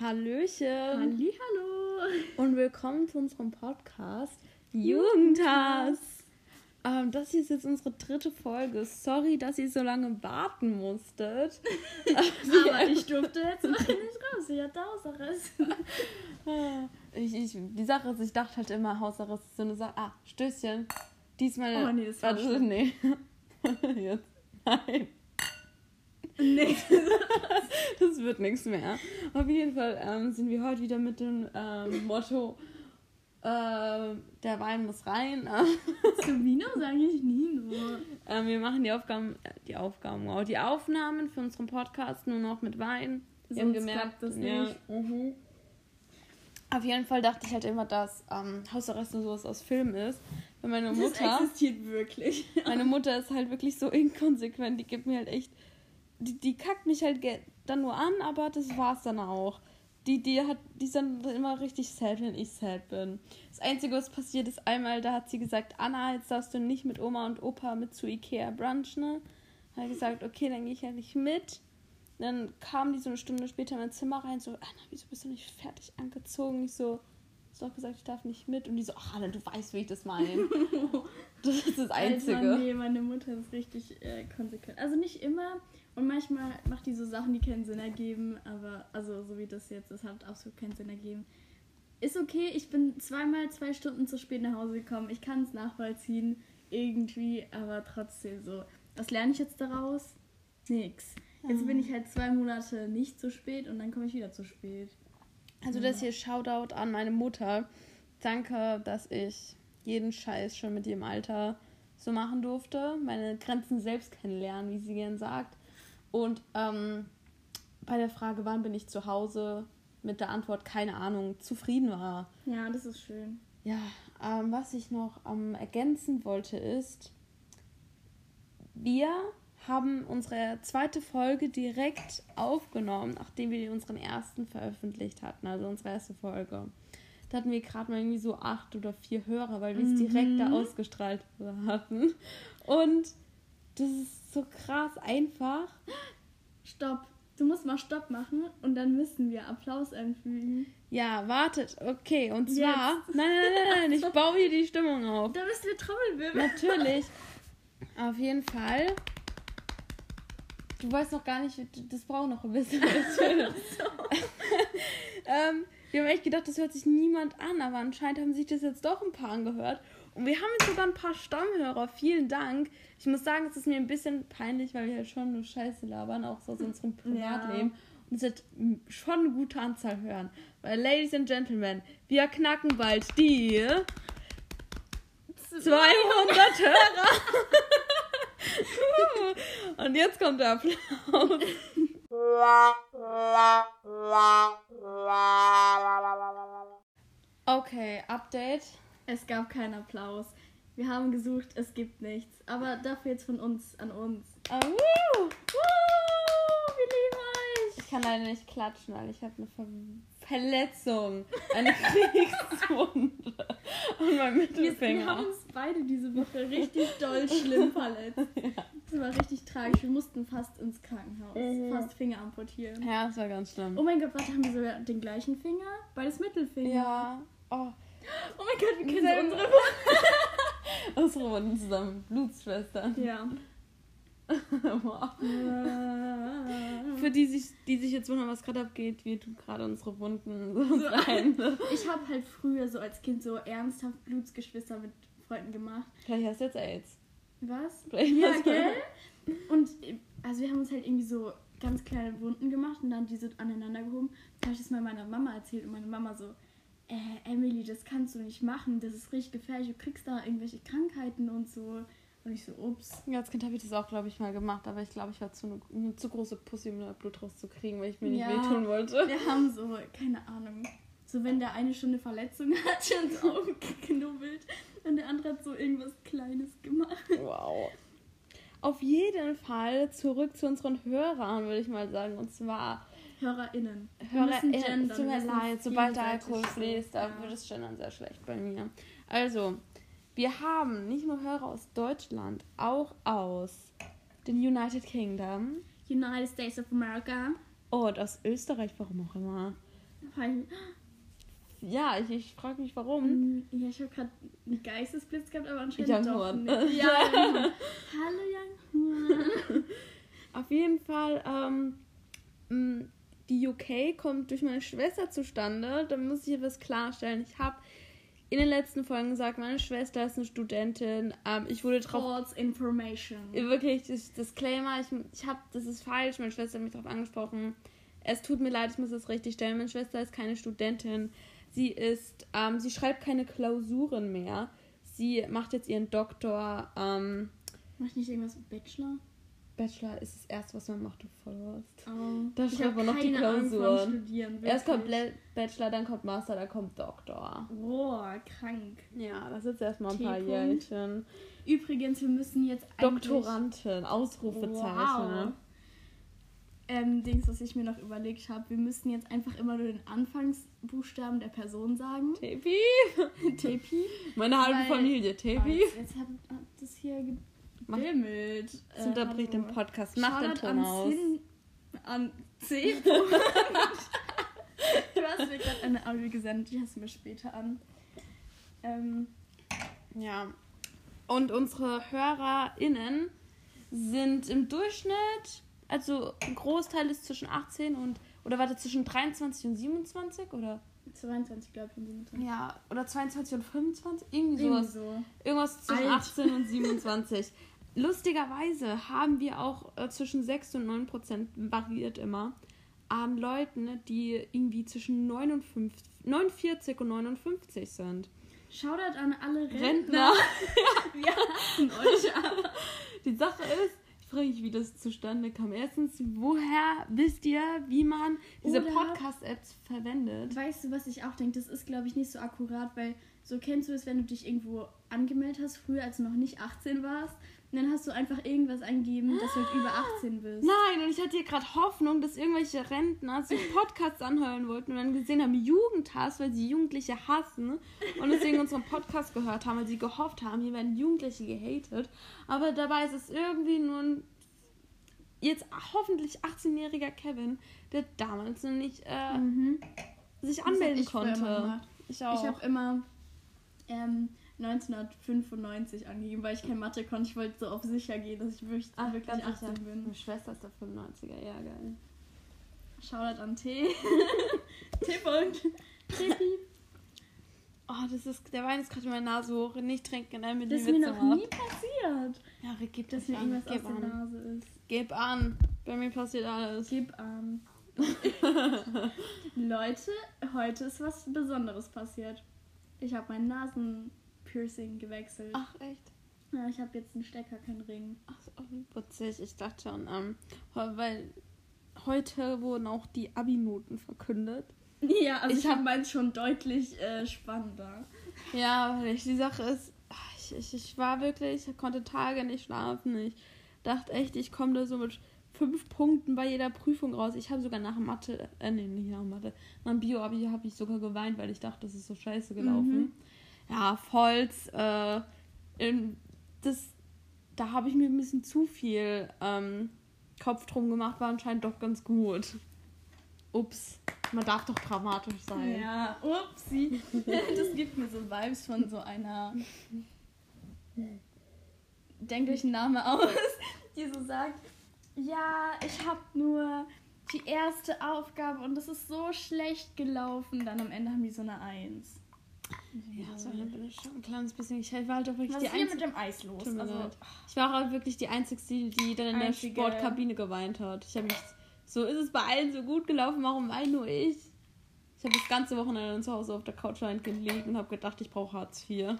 Hallöchen Hallo. und willkommen zu unserem Podcast Jugendhass. Ähm, das ist jetzt unsere dritte Folge. Sorry, dass ihr so lange warten musstet. Aber ich durfte jetzt auch nicht raus. Ich hatte Hausarrest. ich, ich, die Sache ist, ich dachte halt immer, Hausarrest ist so eine Sache. Ah, Stößchen. Diesmal. Oh, nee, das war Warte, schlimm. nee. Jetzt. Nein. Nee. Das wird nichts mehr. Auf jeden Fall ähm, sind wir heute wieder mit dem ähm, Motto: äh, Der Wein muss rein. Zu Vino sage ich nie nur. Ähm, wir machen die Aufgaben, äh, die Aufgaben, wow, die Aufnahmen für unseren Podcast nur noch mit Wein. Wir haben Sonst gemerkt, das ja, nicht. mhm. Auf jeden Fall dachte ich halt immer, dass ähm, Hausarrest nur sowas aus Film ist. Weil meine Das Mutter, existiert wirklich. meine Mutter ist halt wirklich so inkonsequent. Die gibt mir halt echt, die, die kackt mich halt dann nur an, aber das war's dann auch. Die, die hat, die dann immer richtig sad, wenn ich sad bin. Das Einzige, was passiert ist, einmal, da hat sie gesagt, Anna, jetzt darfst du nicht mit Oma und Opa mit zu Ikea brunchen. Ne? Hat gesagt, okay, dann gehe ich ja nicht mit. Dann kam die so eine Stunde später in mein Zimmer rein, so, Anna, wieso bist du nicht fertig angezogen? Ich so, hast doch gesagt, ich darf nicht mit. Und die so, ach, Anna, du weißt, wie ich das meine. das ist das Einzige. Alter, nee, meine Mutter ist richtig äh, konsequent. Also nicht immer. Und manchmal macht die so Sachen, die keinen Sinn ergeben. Aber, also so wie das jetzt ist, hat absolut keinen Sinn ergeben. Ist okay, ich bin zweimal zwei Stunden zu spät nach Hause gekommen. Ich kann es nachvollziehen. Irgendwie, aber trotzdem so. Was lerne ich jetzt daraus? Nix. Jetzt bin ich halt zwei Monate nicht zu spät und dann komme ich wieder zu spät. Also das hier Shoutout an meine Mutter. Danke, dass ich jeden Scheiß schon mit ihrem Alter so machen durfte. Meine Grenzen selbst kennenlernen, wie sie gern sagt. Und ähm, bei der Frage, wann bin ich zu Hause, mit der Antwort keine Ahnung, zufrieden war. Ja, das ist schön. Ja, ähm, was ich noch ähm, ergänzen wollte ist, wir haben unsere zweite Folge direkt aufgenommen, nachdem wir unseren ersten veröffentlicht hatten, also unsere erste Folge. Da hatten wir gerade mal irgendwie so acht oder vier Hörer, weil wir es direkt da ausgestrahlt hatten. Und das ist so krass einfach. Stopp. Du musst mal Stopp machen und dann müssen wir Applaus einfügen. Ja, wartet, okay. Und zwar, Jetzt. nein, nein, nein, nein, ich baue hier die Stimmung auf. Da müssen wir Trommelwirbel. Natürlich. Auf jeden Fall. Du weißt noch gar nicht, das braucht noch ein bisschen. ähm, wir haben echt gedacht, das hört sich niemand an, aber anscheinend haben sich das jetzt doch ein paar angehört. Und wir haben jetzt sogar ein paar Stammhörer. Vielen Dank. Ich muss sagen, es ist mir ein bisschen peinlich, weil wir halt schon nur Scheiße labern, auch so aus unserem Privatleben. Und es wird schon eine gute Anzahl hören. Weil, Ladies and Gentlemen, wir knacken bald die 200 Hörer. Und jetzt kommt der Applaus. Okay, Update. Es gab keinen Applaus. Wir haben gesucht, es gibt nichts. Aber dafür jetzt von uns an uns. Ah, woo! Woo, wir lieben euch. Ich kann leider nicht klatschen, weil ich habe eine Ver Verletzung. Eine Kriegswunde an meinem Wir, wir Mittelfinger. haben uns beide diese Woche richtig doll schlimm verletzt. Das war richtig tragisch. Wir mussten fast ins Krankenhaus. Mhm. Fast Finger amputieren. Ja, das war ganz schlimm. Oh mein Gott, warte, haben wir sogar den gleichen Finger? Beides Mittelfinger. Ja. Oh, Oh mein Gott, wir kennen so unsere Wunden. unsere Wunden zusammen. Blutsschwestern. Ja. wow. Für die sich, die sich jetzt wundern, was gerade abgeht, wir tun gerade unsere Wunden so unsere Hände. Ich habe halt früher so als Kind so ernsthaft Blutsgeschwister mit Freunden gemacht. Vielleicht hast du jetzt AIDS. Was? Vielleicht Ja, hast du- gell? Und also wir haben uns halt irgendwie so ganz kleine Wunden gemacht und dann diese aneinander gehoben. Da habe ich das mal meiner Mama erzählt und meine Mama so, äh, Emily, das kannst du nicht machen, das ist richtig gefährlich, du kriegst da irgendwelche Krankheiten und so. Und ich so, ups. Ja, als Kind habe ich das auch, glaube ich, mal gemacht, aber ich glaube, ich war zu eine, eine zu große Pussy, um da Blut rauszukriegen, weil ich mir nicht Ja. wehtun wollte. Wir haben so, keine Ahnung, so wenn der eine schon eine Verletzung hat, ins Auge geknubbelt und der andere hat so irgendwas Kleines gemacht. Wow. Auf jeden Fall zurück zu unseren Hörern, würde ich mal sagen. Und zwar, HörerInnen. Wir Hörer, müssen äh, tut mir leid, sobald der gegenseitig Alkohol fließt, da ja. wird es Gendern sehr schlecht bei mir. Also, wir haben nicht nur Hörer aus Deutschland, auch aus den United Kingdom United States of America. und aus Österreich, warum auch immer. Ja, ich, ich frage mich warum. Ja, ich habe gerade einen Geistesblitz gehabt, aber anscheinend Young doch Horn. nicht. Ja, Horn. Hallo Young Horn. Auf jeden Fall, ähm, die UK kommt durch meine Schwester zustande. Da muss ich etwas klarstellen. Ich habe in den letzten Folgen gesagt, meine Schwester ist eine Studentin. Ähm, ich wurde drauf False Information. Wirklich, Disclaimer, ich, ich habe, das ist falsch, meine Schwester hat mich darauf angesprochen. Es tut mir leid, ich muss das richtig stellen. Meine Schwester ist keine Studentin. Sie ist, ähm, sie schreibt keine Klausuren mehr. Sie macht jetzt ihren Doktor. Ähm, Mach ich nicht irgendwas mit Bachelor? Bachelor ist das erste, was man macht, bevor du hast. Oh. Da schreibt man noch die Klausuren. Erst kommt Bachelor, dann kommt Master, dann kommt Doktor. Boah, krank. Ja, das ist erstmal ein paar. Jährchen. Übrigens, wir müssen jetzt eigentlich... Doktorandin, Ausrufezeichen. Wow. Ähm, Dings, was ich mir noch überlegt habe, wir müssen jetzt einfach immer nur den Anfangsbuchstaben der Person sagen. Tepi. Tepi. Meine halbe Familie, Oh, Tepi. jetzt jetzt hat hat das hier Mach- gebimmelt. Das unterbricht den Podcast. Mach den Ton an aus. Sin, an C. du hast mir gerade eine Audio gesendet, die hast du mir später an. Ähm, Ja. Und unsere HörerInnen sind im Durchschnitt, also ein Großteil ist zwischen 18 und, oder warte, zwischen 23 und 27 oder? 22, glaube ich, und 27. Ja, oder 22 und 25, irgendwie Irgendwie sowas. so. Irgendwas zwischen Alt. 18 und 27. Lustigerweise haben wir auch äh, zwischen 6 und 9 Prozent, variiert immer, an Leuten, die irgendwie zwischen 59, 49 und 59 sind. Shoutout an alle Rentner. Rentner. Wir hassen euch aber. Die Sache ist, frage wie das zustande kam. Erstens, woher wisst ihr, wie man diese Podcast-Apps verwendet? Weißt du, was ich auch denke? Das ist, glaube ich, nicht so akkurat, weil so kennst du es, wenn du dich irgendwo angemeldet hast, früher, als du noch nicht 18 warst. Und dann hast du einfach irgendwas eingegeben, dass du halt über 18 bist. Nein, und ich hatte hier gerade Hoffnung, dass irgendwelche Rentner sich Podcasts anhören wollten und dann gesehen haben, Jugendhass, weil sie Jugendliche hassen und deswegen unseren Podcast gehört haben, weil sie gehofft haben, hier werden Jugendliche gehatet. Aber dabei ist es irgendwie nur ein jetzt hoffentlich 18-jähriger Kevin, der damals noch nicht äh, Mhm. sich anmelden ich früher immer konnte. Ich auch. Ich habe immer ähm, 1995 angegeben, weil ich kein Mathe konnte. Ich wollte so auf sicher gehen, dass ich wirklich, Ach, wirklich ganz 18 sicher. bin. Meine Schwester ist der 95er, ja geil. Shoutout an T. T-Punkt. T-Piep. Oh, das ist, der Wein ist gerade in meiner Nase hoch. Nicht trinken, dann mit Das ist mir noch macht. nie passiert, Ja, Rick, gib das mir an. irgendwas Gib aus der an. Nase ist. Gib an. Bei mir passiert alles. Gib an. Leute, heute ist was Besonderes passiert. Ich habe mein Nasenpiercing gewechselt. Ach, echt? Ja, ich habe jetzt einen Stecker, keinen Ring. Ach, so, wie putzig. Ich dachte schon, ähm, weil heute wurden auch die Abi-Noten verkündet. Ja, also Ich ich, hab- habe meins schon deutlich äh, spannender. Ja, weil ich, die Sache ist, ach, ich, ich, ich war wirklich, ich konnte Tage nicht schlafen. Ich dachte echt, ich komme da so mit fünf Punkten bei jeder Prüfung raus. Ich habe sogar nach Mathe, äh, nee, nicht nach Mathe, nach Bio-Abi habe ich sogar geweint, weil ich dachte, das ist so scheiße gelaufen. Mhm. Ja, Volz, äh, in, das, da habe ich mir ein bisschen zu viel ähm, Kopf drum gemacht, war anscheinend doch ganz gut. Ups, man darf doch dramatisch sein. Ja, upsi. Das gibt mir so Vibes von so einer. Denkt euch einen Namen aus, die so sagt: Ja, ich habe nur die erste Aufgabe und das ist so schlecht gelaufen. Dann am Ende haben die so eine Eins. Ja, so eine bin ich schon ein kleines bisschen. Ich war halt auch wirklich Was die ist hier mit Einzige. dem Eis los? Tut mir Also, leid. Ich war halt wirklich die Einzige, die dann in der Einzige. Sportkabine geweint hat. Ich habe mich. So ist es bei allen so gut gelaufen, warum weine nur ich? Ich habe das ganze Wochenende zu Hause auf der Couch gelegen und habe gedacht, ich brauche Hartz IV.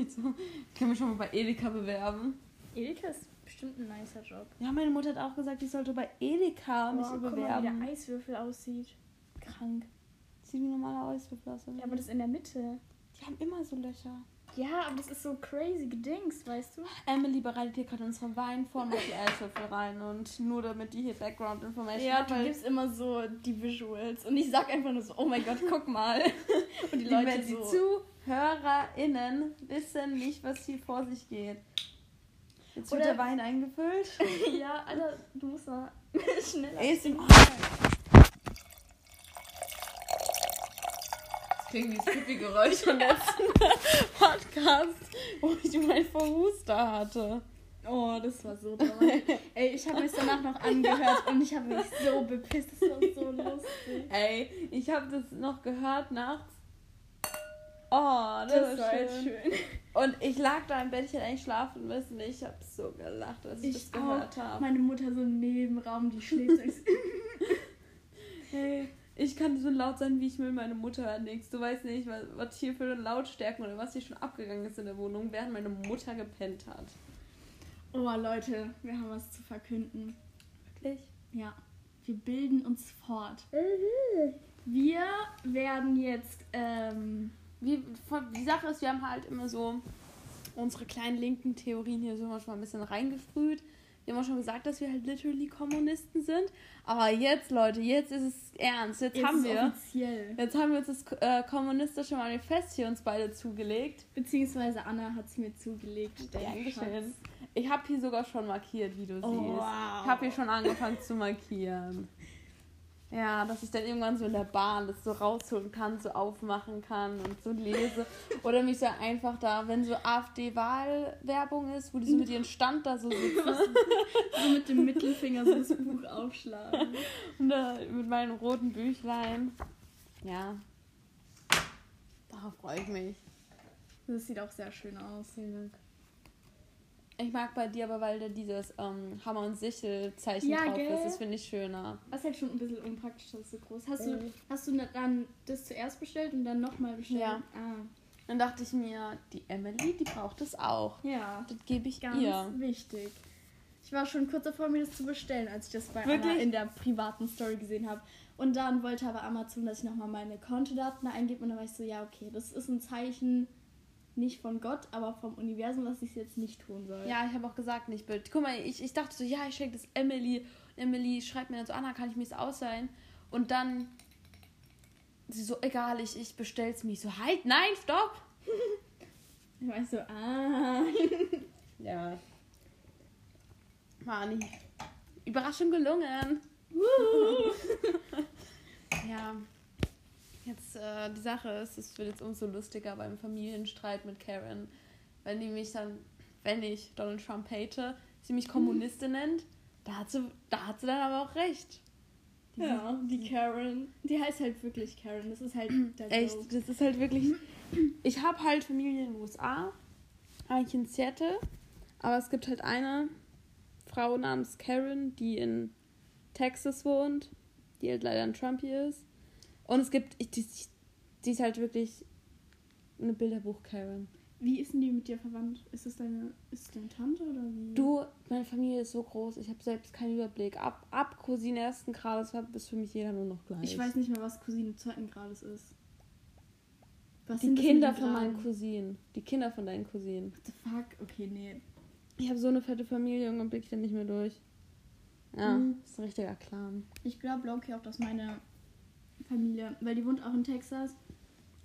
ich, so, ich kann mich schon mal bei Edeka bewerben. Edeka ist bestimmt ein nicer Job. Ja, meine Mutter hat auch gesagt, ich sollte bei Edeka mich Boah, guck mal, wie bewerben. der Eiswürfel aussieht. Krank. Sieht wie aus. oder? Ja, aber das in der Mitte. Wir haben immer so Löcher. Ja, aber das ist so crazy gedings, weißt du? Emily bereitet hier gerade unseren Wein vor mit die Eiswürfel rein und nur damit die hier Background Information Ja, hat, du gibst immer so die Visuals und ich sag einfach nur so, oh mein Gott, guck mal. Und die die, Leute die so. ZuhörerInnen wissen nicht, was hier vor sich geht. Jetzt wird Oder- der Wein eingefüllt. ja, Alter, du musst mal schneller. ASMR. Klingt wie das Pipi-Geräusch vom letzten Podcast, wo ich meinen Verhuster hatte. Oh, das war so dramatisch. Ey, ich habe es danach noch angehört und ich habe mich so bepisst. Das war so lustig. Ey, ich habe das noch gehört nachts. Oh, das, Das war schön. schön. Und ich lag da im Bett, ich hätte eigentlich schlafen müssen. Ich habe so gelacht, als ich, Ich das gehört habe. Meine Mutter so im Nebenraum, die schläft. Hey, ich kann so laut sein, wie ich will meine Mutter hören. Nix. Du weißt nicht, was, was hier für Lautstärken oder was hier schon abgegangen ist in der Wohnung, während meine Mutter gepennt hat. oh, Leute, wir haben was zu verkünden. Wirklich? Ja, wir bilden uns fort. Wir werden jetzt, ähm, Wie, die Sache ist, wir haben halt immer so unsere kleinen linken Theorien hier so schon mal ein bisschen reingesprüht. Wir haben auch schon gesagt, dass wir halt literally Kommunisten sind. Aber jetzt, Leute, jetzt ist es ernst. Jetzt, jetzt haben wir. offiziell. Jetzt haben wir uns das äh, kommunistische Manifest hier uns beide zugelegt. Beziehungsweise Anna hat es mir zugelegt. Dankeschön. Ich habe hier sogar schon markiert, wie du Oh, siehst. wow. Ich habe hier schon angefangen zu markieren. Ja, dass ich dann irgendwann so in der Bahn das so rausholen kann, so aufmachen kann und so lese. Oder mich so einfach da, wenn so AfD-Wahlwerbung ist, wo die so mit ihren Stand da so sitzen So mit dem Mittelfinger so das Buch aufschlagen. und da mit meinen roten Büchlein. Ja. Darauf freue ich mich. Das sieht auch sehr schön aus. Vielen Dank. Ich mag bei dir aber, weil da dieses ähm, Hammer- und Sichel-Zeichen Ja, drauf gell? ist. Das finde ich schöner. Was halt schon ein bisschen unpraktisch, dass es so groß. Hast Mhm. du, hast du dann das zuerst bestellt und dann nochmal bestellt? Ja. Ah, Dann dachte ich mir, die Emily, die braucht das auch. ja. Das gebe ich Ganz ihr. wichtig. Ich war schon kurz davor, mir das zu bestellen, als ich das bei Wirklich? Anna in der privaten Story gesehen habe. Und dann wollte aber Amazon, dass ich nochmal meine Kontodaten eingebe. Und dann war ich so, ja, okay, das ist ein Zeichen nicht von Gott, aber vom Universum, dass ich es jetzt nicht tun soll. Ja, ich habe auch gesagt, nicht Bild. Guck mal, ich, ich dachte so, ja, ich schenke das Emily. Und Emily schreibt mir dann so, Anna, kann ich mir das ausleihen? Und dann sie so, egal, ich, ich bestell's mir. Ich so, halt, nein, stopp! Ich war so, ah. Ja. War nicht. Überraschung gelungen. ja. Jetzt, äh, die Sache ist, es wird jetzt umso lustiger beim Familienstreit mit Karen. Wenn die mich dann, wenn ich Donald Trump hate, sie mich Kommunistin nennt, da hat sie, da hat sie dann aber auch recht. Die Ja, die Karen. Die heißt halt wirklich Karen. Das ist halt der Echt, Joke. das ist halt wirklich. Ich habe halt Familie in den USA, eigentlich in Seattle, aber es gibt halt eine Frau namens Karen, die in Texas wohnt, die halt leider ein Trumpy ist. Und es gibt, ich, die, die ist halt wirklich eine Bilderbuch-Karen. Wie ist denn die mit dir verwandt? Ist das deine, ist es deine Tante oder wie? Du, meine Familie ist so groß, ich habe selbst keinen Überblick. Ab, ab Cousine ersten Grades ist für mich jeder nur noch gleich. Ich weiß nicht mehr, was Cousine zweiten Grades ist. Was Die Kinder von meinen? Cousinen. Die Kinder von deinen Cousinen. What the fuck? Okay, nee. Ich habe so eine fette Familie, irgendwann blick ich dann nicht mehr durch. Ja, Mhm. ist ein richtiger Clan. Ich glaube Loki auch, dass meine Familie, weil die wohnt auch in Texas,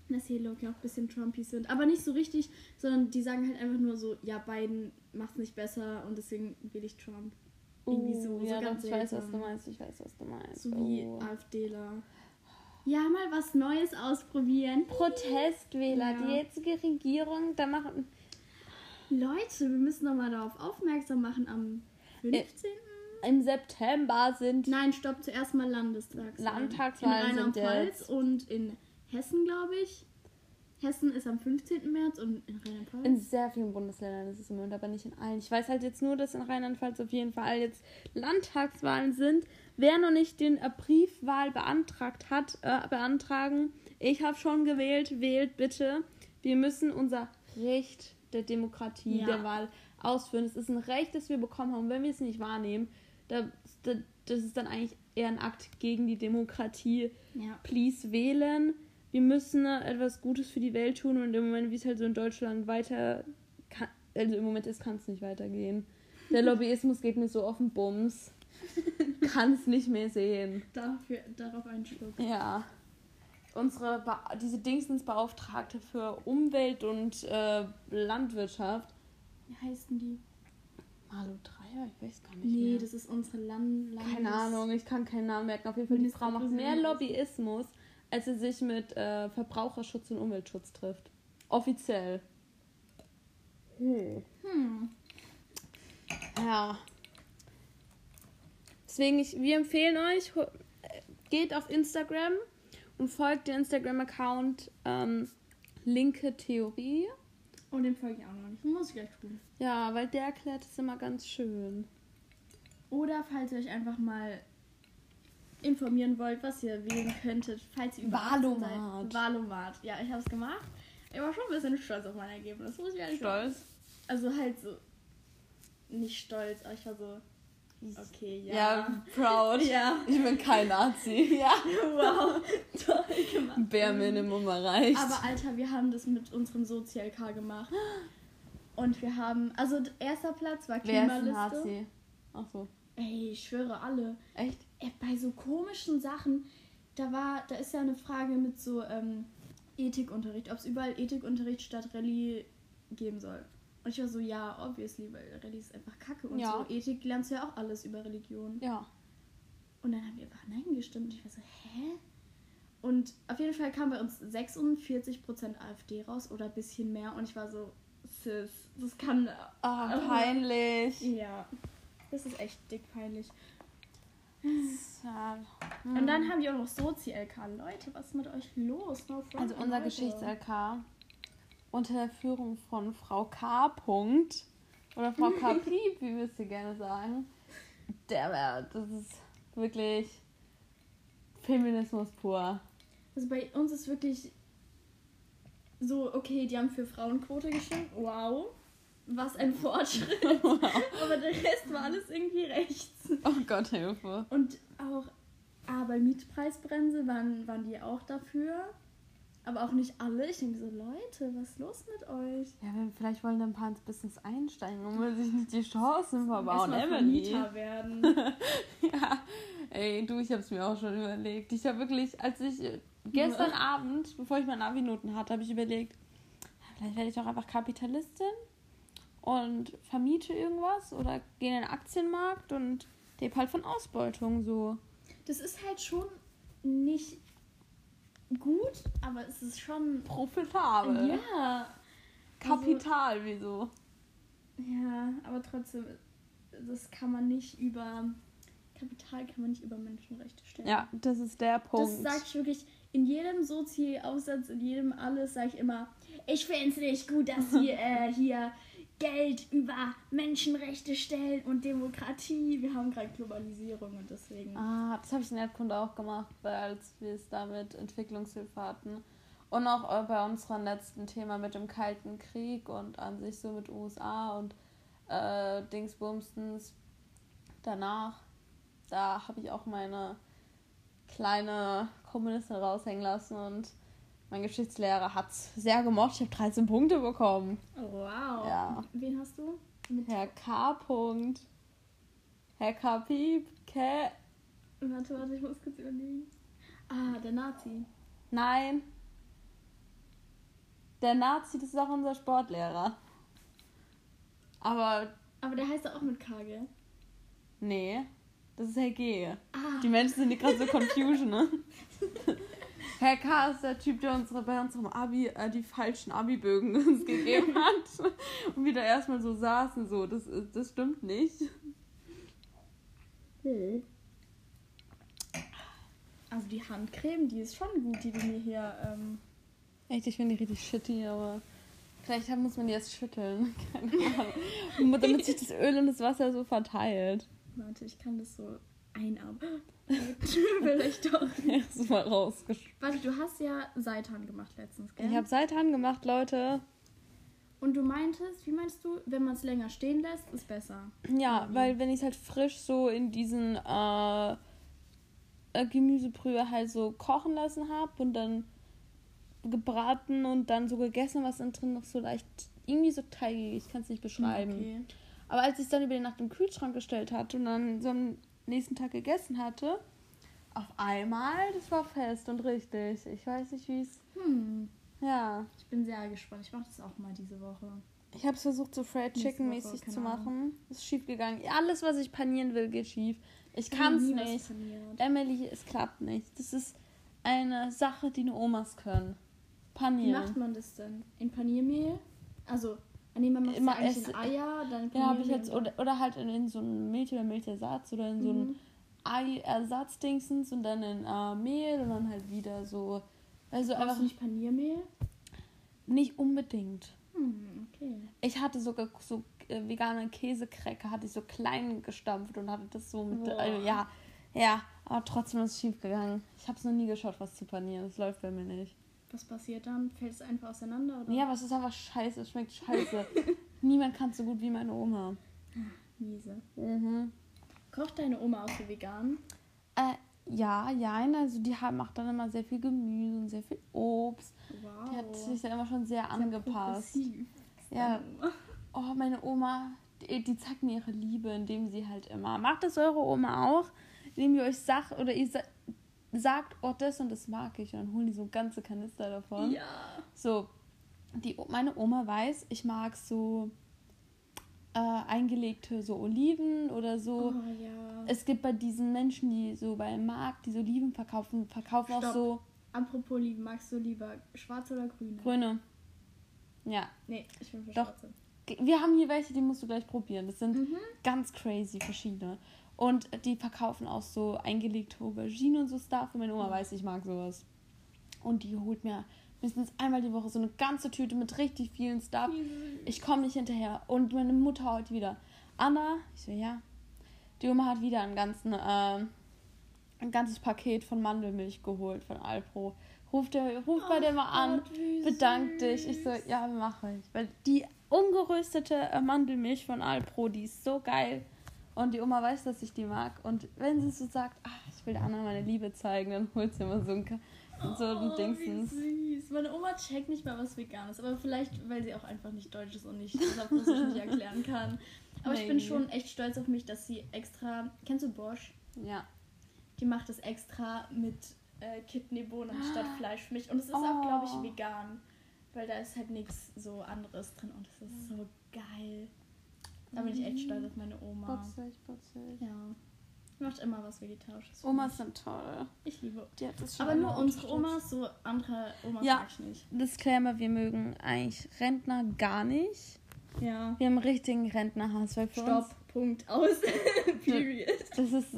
dass hier Loki auch ein bisschen Trumpies sind. Aber nicht so richtig, sondern die sagen halt einfach nur so, ja, Biden macht's nicht besser und deswegen will ich Trump. Irgendwie so, so ja, ganz ich weiß, was du meinst, ich weiß, was du meinst. So wie oh. AfDler. Ja, mal was Neues ausprobieren. Protestwähler, Ja. die jetzige Regierung, da machen. Leute, wir müssen noch mal darauf aufmerksam machen am 15. Im September sind Nein, stopp, zuerst mal Landestagswahlen. Landtagswahlen In Rheinland-Pfalz und in Hessen, glaube ich. Hessen ist am 15. März und in Rheinland-Pfalz. in sehr vielen Bundesländern ist es im Moment, aber nicht in allen. Ich weiß halt jetzt nur, dass in Rheinland-Pfalz auf jeden Fall jetzt Landtagswahlen sind. Wer noch nicht den Briefwahl beantragt hat, äh, beantragen. Ich habe schon gewählt, wählt bitte. Wir müssen unser Recht der Demokratie, Ja. der Wahl ausführen. Es ist ein Recht, das wir bekommen haben. Wenn wir es nicht wahrnehmen, da, da, das ist dann eigentlich eher ein Akt gegen die Demokratie. ja. Please wählen. Wir müssen etwas Gutes für die Welt tun und im Moment, wie es halt so in Deutschland weiter, kann, also im Moment ist, kann es nicht weitergehen. Der Lobbyismus geht mir so auf den Bums. kann es nicht mehr sehen. Dafür, darauf einen Schluck. Ja. Unsere, Be diese Dingsensbeauftragte für Umwelt und äh, Landwirtschaft. Wie heißen die? Malu Dreier, ich weiß gar nicht. Nee, mehr. das ist unsere Land. Landes Keine Ahnung, ich kann keinen Namen merken. Auf jeden Fall, die Frau macht mehr Lobbyismus, als sie sich mit äh, Verbraucherschutz und Umweltschutz trifft. Offiziell. Hm. Hm. Ja. Deswegen, ich, wir empfehlen euch, geht auf Instagram und folgt den Instagram-Account ähm, Linke Theorie. Und den folge ich auch noch nicht. Muss ich gleich tun. Ja, weil der erklärt es immer ganz schön. Oder falls ihr euch einfach mal informieren wollt, was ihr wählen könntet, falls ihr über 18 Wahlomat. seid. Wahlomat. Ja, ich habe es gemacht. Ich war schon ein bisschen stolz auf mein Ergebnis. Muss ich ehrlich sagen. Stolz. Also halt so. Nicht stolz, aber ich war so. Okay, ja. Ja, proud. Ja. Ich bin kein Nazi. Ja. Wow. Toll gemacht. Bare Minimum erreicht. Aber Alter, wir haben das mit unserem Sozi-LK gemacht. Und wir haben. Also, erster Platz war Wer ist ein Klimaliste. Nazi? Ach so. Ey, ich schwöre alle. Echt? Ey, bei so komischen Sachen, da war, da ist ja eine Frage mit so ähm, Ethikunterricht, ob es überall Ethikunterricht statt Rallye geben soll. Und ich war so, ja, obviously, weil Rallye ist einfach Kacke und Ja. so. Ethik lernst du ja auch alles über Religion. Ja. Und dann haben wir einfach Nein gestimmt. Und ich war so, hä? Und auf jeden Fall kam bei uns 46% AfD raus oder ein bisschen mehr. Und ich war so, sis, das kann. Ah, peinlich. Ja, das ist echt dick peinlich. Sad. Und dann haben die auch noch Sozi-LK. Leute, was ist mit euch los? No Also unser. Geschichts-LK unter der Führung von Frau K. Punkt oder Frau K. Piep, wie wir sie gerne sagen. Der das ist wirklich Feminismus pur. Also bei uns ist wirklich so, okay, die haben für Frauenquote gestimmt. Wow. Was ein Fortschritt. Aber der Rest war alles irgendwie rechts. Oh Gott, Hilfe. Und auch, ah, bei Mietpreisbremse waren, waren die auch dafür. Aber auch nicht alle. Ich denke so, Leute, was ist los mit euch? Ja, vielleicht wollen dann ein paar ins Business einsteigen und will sich nicht die Chancen verbauen. Emily. Werden. Ja, ey, du, ich hab's mir auch schon überlegt. Ich habe wirklich, als ich äh, gestern Abend, bevor ich meine Abi-Noten hatte, habe ich überlegt, vielleicht werde ich doch einfach Kapitalistin und vermiete irgendwas oder gehe in den Aktienmarkt und lebe halt von Ausbeutung so. Das ist halt schon nicht gut, aber es ist schon. Profitabel. Ja. Kapital, wieso? Ja, aber trotzdem, das kann man nicht über. Kapital kann man nicht über Menschenrechte stellen. Ja, das ist der Punkt. Das sage ich wirklich in jedem Sozi-Aufsatz, in jedem alles, sage ich immer, ich finde es nicht gut, dass sie äh, hier Geld über Menschenrechte stellen und Demokratie. Wir haben gerade Globalisierung und deswegen. Ah, das habe ich in Erdkunde auch gemacht, als wir es da mit Entwicklungshilfe hatten. Und auch äh, bei unserem letzten Thema mit dem Kalten Krieg und an sich so mit USA und äh, Dingsbumstens danach. Da habe ich auch meine kleine Kommunistin raushängen lassen und mein Geschichtslehrer hat es sehr gemocht. Ich habe 13 Punkte bekommen. Oh, wow. Ja. Wen hast du? Mit Herr K. Punkt. Herr K. Piep. Kä. Warte, warte, ich muss kurz überlegen. Ah, der Nazi. Nein. Der Nazi, das ist auch unser Sportlehrer. Aber Aber der heißt doch auch mit K, gell? nee, das ist Herr G. Ah, Die Menschen sind die gerade so confusion, ne? Herr K. ist der Typ, der unsere, bei unserem Abi äh, die falschen Abi-Bögen uns gegeben hat. Und wir da erstmal so saßen, so, das, das stimmt nicht. also die Handcreme, die ist schon gut, die du mir hier. Ähm, Echt, ich finde die richtig shitty, aber vielleicht muss man die erst schütteln. Keine Ahnung. Damit sich das Öl und das Wasser so verteilt. warte, ich kann das so einarmen. Vielleicht doch. Erst mal rausgeschmissen. Warte, du hast ja Seitan gemacht letztens, gell? Ich habe Seitan gemacht, Leute. Und du meintest, wie meinst du, wenn man es länger stehen lässt, ist besser. Ja, weil wenn ich es halt frisch so in diesen äh, äh, Gemüsebrühe halt so kochen lassen habe und dann gebraten und dann so gegessen, was dann drin noch so leicht, irgendwie so teigig, ich kann es nicht beschreiben. Okay. Aber als ich es dann über die Nacht im Kühlschrank gestellt hatte und dann so am nächsten Tag gegessen hatte, auf einmal, das war fest und richtig. Ich weiß nicht, wie es. Hm. Ja. Ich bin sehr gespannt. Ich mache das auch mal diese Woche. Ich habe es versucht, so Fried Chicken mäßig zu machen. Ist schief gegangen. Alles, was ich panieren will, geht schief. Ich kann es nicht. Emily, es klappt nicht. Das ist eine Sache, die nur Omas können. Wie Panieren. macht man das denn? In Paniermehl? Also, nee, man macht es ja Immer eigentlich Ess- in Eier, dann Ja, habe ich jetzt, oder, oder halt in, in so einen Milch- oder Milchersatz oder in so einen Mhm. Ei-Ersatz-Dingsens und dann in äh, Mehl und dann halt wieder so. Also Brauchst einfach du nicht Paniermehl? nicht unbedingt. Hm, okay. Ich hatte sogar so äh, vegane Käsekräcker, hatte ich so klein gestampft und hatte das so mit. Boah. Also, ja, ja, aber trotzdem ist es schief gegangen. Ich habe es noch nie geschaut, was zu panieren. Das läuft bei mir nicht. Was passiert dann? Fällt es einfach auseinander? Oder? Ja, aber es ist einfach scheiße. Es schmeckt scheiße. Niemand kann es so gut wie meine Oma. Miese. Mhm. Kocht deine Oma auch so vegan? Äh, ja, ja, also die hat, macht dann immer sehr viel Gemüse und sehr viel Obst. Wow. Die hat sich da immer schon sehr Sehr angepasst. Ja. Oh, meine Oma, die, die zeigt mir ihre Liebe, indem sie halt immer. Macht das eure Oma auch? Indem ihr euch sagt oder ihr sa sagt, oh, das und das mag ich. Und dann holen die so ganze Kanister davon. Ja. So, die, meine Oma weiß, ich mag so äh, eingelegte so Oliven oder so. Oh ja. Es gibt bei diesen Menschen, die so beim Markt, die so Oliven verkaufen, verkaufen auch Stopp. so Apropos Oliven, magst du lieber schwarze oder grüne? grüne. Ja. Nee, ich bin für Doch. schwarze. Wir haben hier welche, die musst du gleich probieren. Das sind Mhm. ganz crazy verschiedene. Und die verkaufen auch so eingelegte Aubergine und so Stuff. Und meine Oma weiß, ich mag sowas. Und die holt mir mindestens einmal die Woche so eine ganze Tüte mit richtig vielen Stuff. Ich komme nicht hinterher. Und meine Mutter heute wieder. Anna, ich so, ja. Die Oma hat wieder einen ganzen, ähm, ein ganzes Paket von Mandelmilch geholt von Alpro. Ruft, der, ruft bei der mal an, Gott, bedankt dich. Ich so, ja, mache ich. Weil die ungeröstete äh, Mandelmilch von Alpro, die ist so geil. Und die Oma weiß, dass ich die mag. Und wenn sie so sagt, ach, ich will der Anna meine Liebe zeigen, dann holt sie immer so ein, so ein oh, Dingsens. Wie süß. Meine Oma checkt nicht mal was vegan ist, aber vielleicht, weil sie auch einfach nicht deutsch ist und nicht das auf Russisch nicht erklären kann. Aber ich bin schon echt stolz auf mich, dass sie extra. Kennst du Bosch? Ja. Die macht es extra mit äh, Kidneybohnen anstatt Fleisch für mich. Und es ist Oh. auch, glaube ich, vegan. Weil da ist halt nichts so anderes drin und es ist so geil. Da bin ich echt stolz auf meine Oma. Putzig, putzig. Ja. Die macht immer was Vegetarisches. Omas sind toll. Ich liebe. Die hat das schon Aber nur unsere. Omas, so andere Omas Ja. mag ich nicht. Disclaimer, wir mögen eigentlich Rentner gar nicht. Ja. Wir haben einen richtigen Rentnerhass, weil für Stopp, uns... Punkt, aus. Period. Das ist,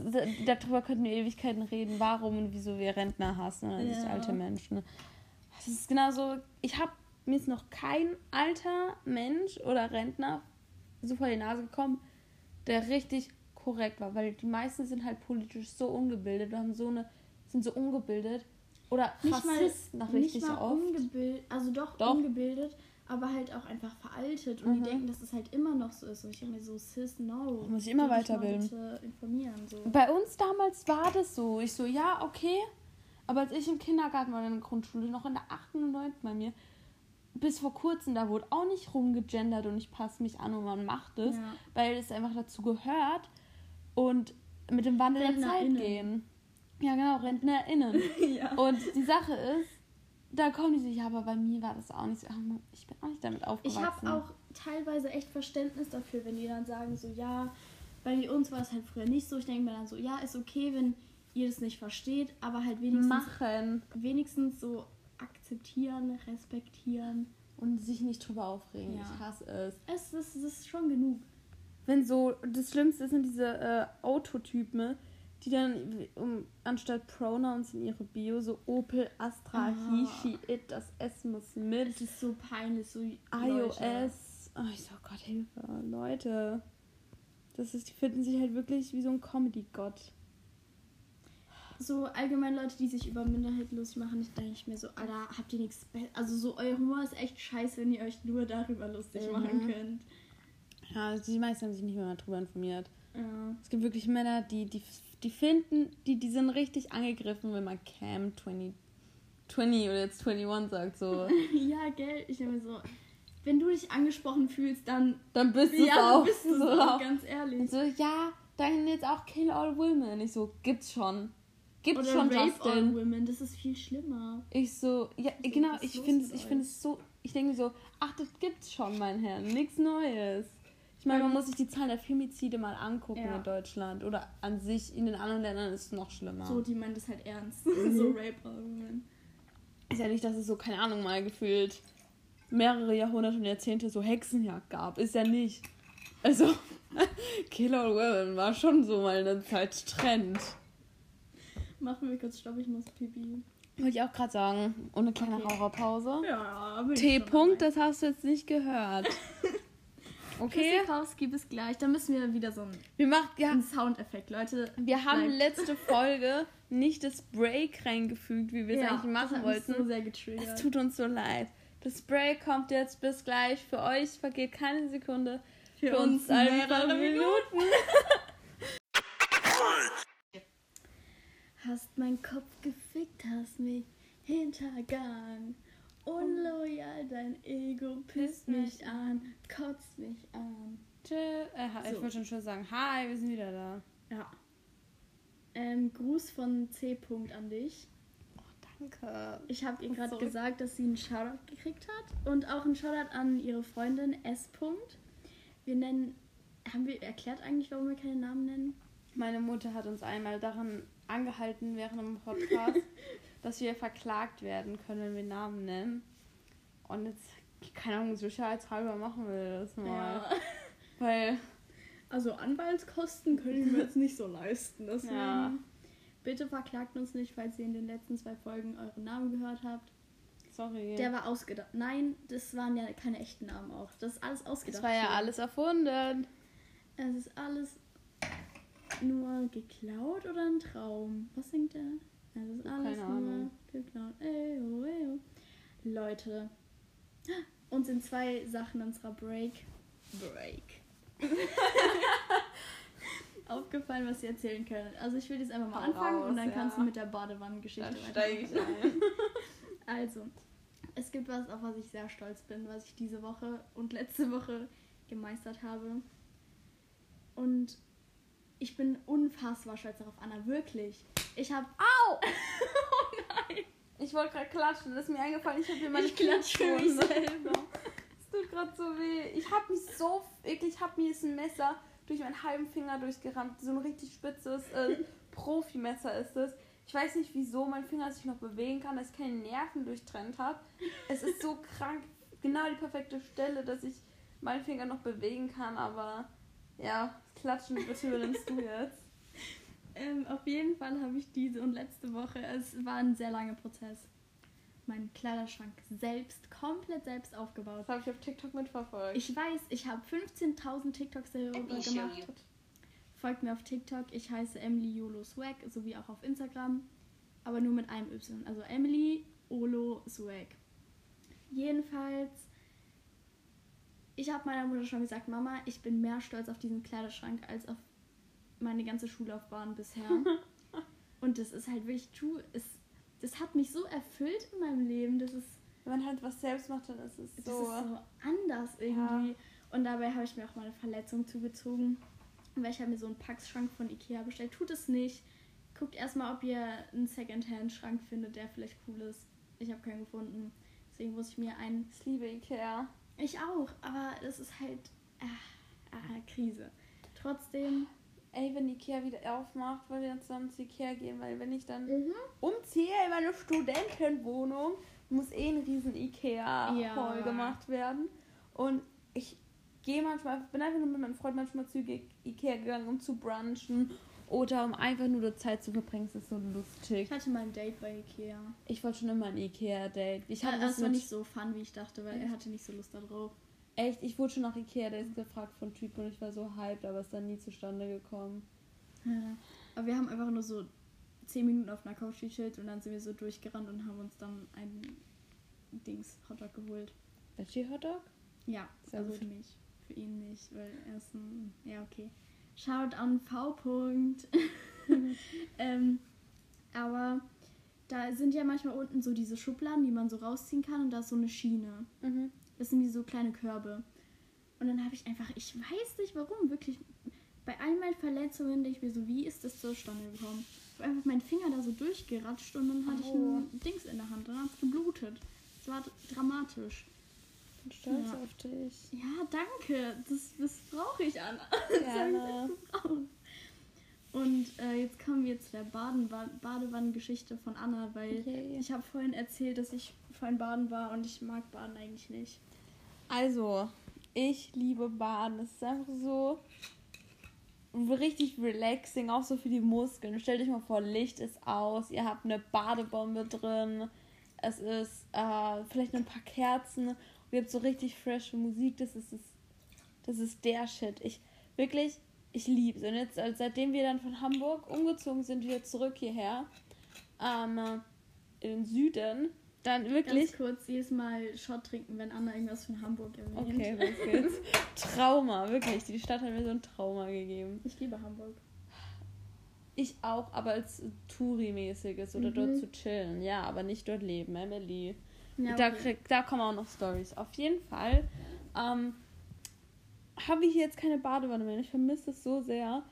darüber könnten wir Ewigkeiten reden, warum und wieso wir Rentner hassen, oder nicht Ja. alte Menschen. Das ist genauso, ich habe mir ist noch kein alter Mensch oder Rentner so vor die Nase gekommen, der richtig korrekt war, weil die meisten sind halt politisch so ungebildet, wir haben so eine, sind so ungebildet oder Nicht mal, Rassisten nach nicht richtig mal oft. ungebildet, also doch, Doch. ungebildet, aber halt auch einfach veraltet. Und Mhm. die denken, dass es halt immer noch so ist. Und ich denke mir so, sis, no. Muss ich immer mal weiterbilden. informieren. So. Bei uns damals war das so. Ich so, ja, okay. Aber als ich im Kindergarten war, in der Grundschule, noch in der 8. und 9. bei mir, bis vor kurzem, da wurde auch nicht rumgegendert und ich passe mich an und man macht es, Ja. weil es einfach dazu gehört und mit dem Wandel der Zeit gehen. Ja, genau, RentnerInnen. ja. und die Sache ist, da kommen die so, ja, aber bei mir war das auch nicht so. Ich bin auch nicht damit Ich aufgewachsen. habe auch teilweise echt Verständnis dafür, wenn die dann sagen, so, ja, bei uns war es halt früher nicht so. Ich denke mir dann so, ja, ist okay, wenn ihr das nicht versteht, aber halt wenigstens, machen wenigstens so akzeptieren, respektieren. und sich nicht drüber aufregen. Ja. Ich hasse es. Es ist, es ist schon genug. wenn so, das Schlimmste sind diese äh, Autotypen, die dann um, anstatt Pronouns in ihre Bio so Opel, Astra, Ah. he, she, it, das S muss mit, Es ist so peinlich, so iOS. Oh, ich so, Gott, Hilfe, Leute. Das ist, die finden sich halt wirklich wie so ein Comedy-Gott. So allgemein Leute, die sich über Minderheiten lustig machen, ich denke ich mir so, Alter, habt ihr nichts Also so euer Humor ist echt scheiße, wenn ihr euch nur darüber lustig Mhm. machen könnt. Ja, also die meisten haben sich nicht mehr darüber informiert. Ja. Es gibt wirklich Männer, die, die, die finden, die, die sind richtig angegriffen, wenn man Cam 20, 20 oder jetzt 21 sagt, so. ja, gell, ich denke mir so, wenn du dich angesprochen fühlst, dann, Dann bist du ja, auch. bist so. auch, ganz ehrlich. Und so, ja, dann jetzt auch Kill All Women. Ich so, gibt's schon. Gibt's Oder schon, Rape Justin. Women, das ist viel schlimmer. Ich so, ja, So, genau, ich finde mit ich finde es so, ich denke so, ach, das gibt's schon, mein Herr, nichts Neues. Ich meine, man Ähm, muss sich die Zahlen der Femizide mal angucken ja. in Deutschland oder an sich in den anderen Ländern ist es noch schlimmer. So, die meint das halt ernst. Mhm. so Rape All Women. ist ja nicht, dass es so, keine Ahnung, mal gefühlt mehrere Jahrhunderte und Jahrzehnte so Hexenjagd gab. Ist ja nicht. Also, Kill All Women war schon so mal eine Zeit Trend. Machen wir kurz Stopp, ich muss pipi. Wollte ich auch gerade sagen. Eine kleine Okay. Raucherpause. Ja, bin ich T. schon Punkt, dabei. das hast du jetzt nicht gehört. Okay? Tschüssikowski, bis gleich. Da müssen wir wieder so einen, Wir machen, ja, einen Soundeffekt, Leute. wir haben Bleibt. letzte Folge nicht das Break reingefügt, wie wir es Ja, eigentlich machen wollten. so sehr getriggert. es tut uns so leid. Das Break kommt jetzt bis gleich. Für euch vergeht keine Sekunde. Für, uns einfach Minuten. Hast mein Kopf gefickt, hast mich hintergangen. Unloyal, dein Ego pisst mich an, kotzt mich an. Tschö, äh, ich So. wollte schon schon sagen, hi, wir sind wieder da. Ja. Ähm, Gruß von C. Punkt an dich. Danke. Ich habe ihr gerade gesagt, dass sie einen Shoutout gekriegt hat. Und auch einen Shoutout an ihre Freundin S. Punkt. Wir nennen. Haben wir erklärt eigentlich, warum wir keine Namen nennen? Meine Mutter hat uns einmal daran angehalten während dem Podcast, dass wir verklagt werden können, wenn wir Namen nennen. Und jetzt, keine Ahnung, sicherheitshalber machen wir das mal. Weil, Also Anwaltskosten können wir jetzt nicht so leisten. Deswegen Ja. bitte verklagt uns nicht, falls ihr in den letzten zwei Folgen eure Namen gehört habt. sorry. Der war ausgedacht. Nein, das waren ja keine echten Namen auch. Das ist alles ausgedacht. das war ja alles erfunden. Es ist alles nur geklaut oder ein Traum? Was singt der? Es ist alles Keine nur Ahnung. geklaut. Ey, oh, ey, oh. Leute, uns sind zwei Sachen in unserer Break. Break. Aufgefallen, was sie erzählen können. Also ich will jetzt einfach mal Hau anfangen und raus, dann ja. kannst du mit der Badewannengeschichte Dann steige ich weitermachen. ein. Also, es gibt was, auf was ich sehr stolz bin, was ich diese Woche und letzte Woche gemeistert habe. Und ich bin unfassbar stolz darauf, Anna, wirklich. Ich habe. Au! oh nein! Ich wollte gerade klatschen, das ist mir eingefallen, ich habe mir meine Ich klatsche mich selber. Es tut gerade so weh. Ich habe mich so eklig, ich habe mir jetzt ein Messer durch meinen halben Finger durchgerammt. So ein richtig spitzes äh, Profimesser ist es. Ich weiß nicht, wieso mein Finger sich noch bewegen kann, dass ich keine Nerven durchtrennt habe. Es ist so krank, genau die perfekte Stelle, dass ich meinen Finger noch bewegen kann, aber ja, klatschen bitte übernimmst du jetzt. Ähm, auf jeden Fall habe ich diese und letzte Woche, es war ein sehr langer Prozess, meinen Kleiderschrank selbst, komplett selbst aufgebaut. Das habe ich auf TikTok mitverfolgt. Ich weiß, ich habe 15.000 TikToks darüber gemacht. Folgt mir auf TikTok. Ich heiße Emily Yolo Swag, sowie auch auf Instagram. Aber nur mit einem Y. Also Emily Olo Swag. Jedenfalls, ich habe meiner Mutter schon gesagt, Mama, ich bin mehr stolz auf diesen Kleiderschrank als auf meine ganze Schullaufbahn bisher. Und das ist halt wirklich true. Es, das hat mich so erfüllt in meinem Leben. Das ist Wenn man halt was selbst macht, dann ist es das so. ist so anders irgendwie. Und dabei habe ich mir auch mal eine Verletzung zugezogen. Weil ich habe mir so einen Packschrank von Ikea bestellt. Tut es nicht. Guckt erstmal, ob ihr einen Secondhand-Schrank findet, der vielleicht cool ist. Ich habe keinen gefunden. Deswegen muss ich mir einen. Ich liebe Ikea. Ich auch, aber das ist halt. Ah, ah, Krise. Trotzdem. Ey, wenn Ikea wieder aufmacht, wollen wir dann zusammen zu Ikea gehen, weil wenn ich dann Mhm. umziehe in meine Studentenwohnung, muss eh ein riesen Ikea-Haul Ja. gemacht werden. Und ich gehe manchmal, bin einfach nur mit meinem Freund manchmal zu Ikea gegangen, um zu brunchen oder um einfach nur die Zeit zu verbringen. Ist so lustig. Ich hatte mal ein Date bei Ikea. Ich wollte schon immer ein Ikea-Date. Ich Ich habe hatte das das war nicht so fun, wie ich dachte, weil er hatte nicht so Lust darauf. echt, ich wurde schon nach Ikea-Dates gefragt von Typen und ich war so hyped, aber es ist dann nie zustande gekommen. Ja. Aber wir haben einfach nur so 10 Minuten auf einer Couch gechillt und dann sind wir so durchgerannt und haben uns dann ein Dings Hotdog geholt. Veggie Hotdog? Ja, Sehr also gut. für mich. Für ihn nicht, weil er ist ein. Ja, okay. Schaut an V. -Punkt. ähm, aber da sind ja manchmal unten so diese Schubladen, die man so rausziehen kann und da ist so eine Schiene. Mhm. Das sind wie so kleine Körbe. Und dann habe ich einfach, ich weiß nicht warum, wirklich, bei all meinen Verletzungen denke ich mir so, wie ist das zustande gekommen? Ich habe einfach meinen Finger da so durchgeratscht und dann hatte ich Oh. ein Dings in der Hand, dann hat es geblutet. Das war dramatisch. Bin stolz Ja. auf dich. Ja, danke. Das, das brauche ich, Anna. Das Gerne. gebraucht. Und äh, jetzt kommen wir zu der Baden Badewannengeschichte von Anna, weil Yay. ich habe vorhin erzählt, dass ich vorhin baden war und ich mag Baden eigentlich nicht. Also, ich liebe Baden. Es ist einfach so richtig relaxing, auch so für die Muskeln. Stellt euch mal vor, Licht ist aus, ihr habt eine Badebombe drin, es ist äh, vielleicht ein paar Kerzen und ihr habt so richtig frische Musik. Das ist, das, das ist der Shit. Ich wirklich, ich liebe es. Und jetzt, äh, seitdem wir dann von Hamburg umgezogen sind, wieder zurück hierher, ähm, in den Süden, dann wirklich. Ganz kurz, jedes Mal Shot trinken, wenn Anna irgendwas von Hamburg erwähnt. Okay, los geht's. Trauma, wirklich. Die Stadt hat mir so ein Trauma gegeben. Ich liebe Hamburg. Ich auch, aber als Touri-mäßiges oder Mhm. dort zu chillen. Ja, aber nicht dort leben, Emily. Ja, Da, okay. krieg, da kommen auch noch Stories. Auf jeden Fall ähm, habe ich hier jetzt keine Badewanne mehr. Ich vermisse es so sehr.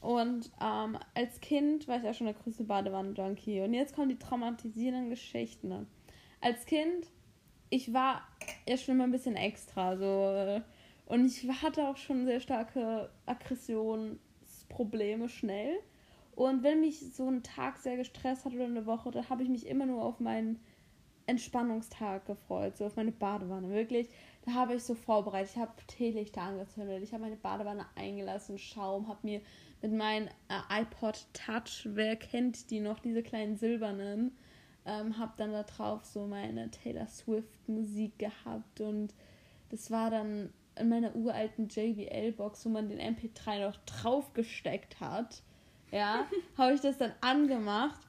Und ähm, als Kind war ich auch schon der größte Badewannen-Junkie. Und jetzt kommen die traumatisierenden Geschichten. Als Kind, ich war ja schon immer ein bisschen extra. So, äh, und ich hatte auch schon sehr starke Aggressionsprobleme schnell. Und wenn mich so ein Tag sehr gestresst hat oder eine Woche, dann habe ich mich immer nur auf meinen Entspannungstag gefreut, so auf meine Badewanne. Wirklich, da habe ich so vorbereitet. Ich habe Teelichter angezündet, ich habe meine Badewanne eingelassen, Schaum, habe mir mit meinem äh, iPod Touch, wer kennt die noch, diese kleinen silbernen, ähm, habe dann da drauf so meine Taylor Swift Musik gehabt und das war dann in meiner uralten JBL-Box, wo man den MP3 noch draufgesteckt hat. Ja, habe ich das dann angemacht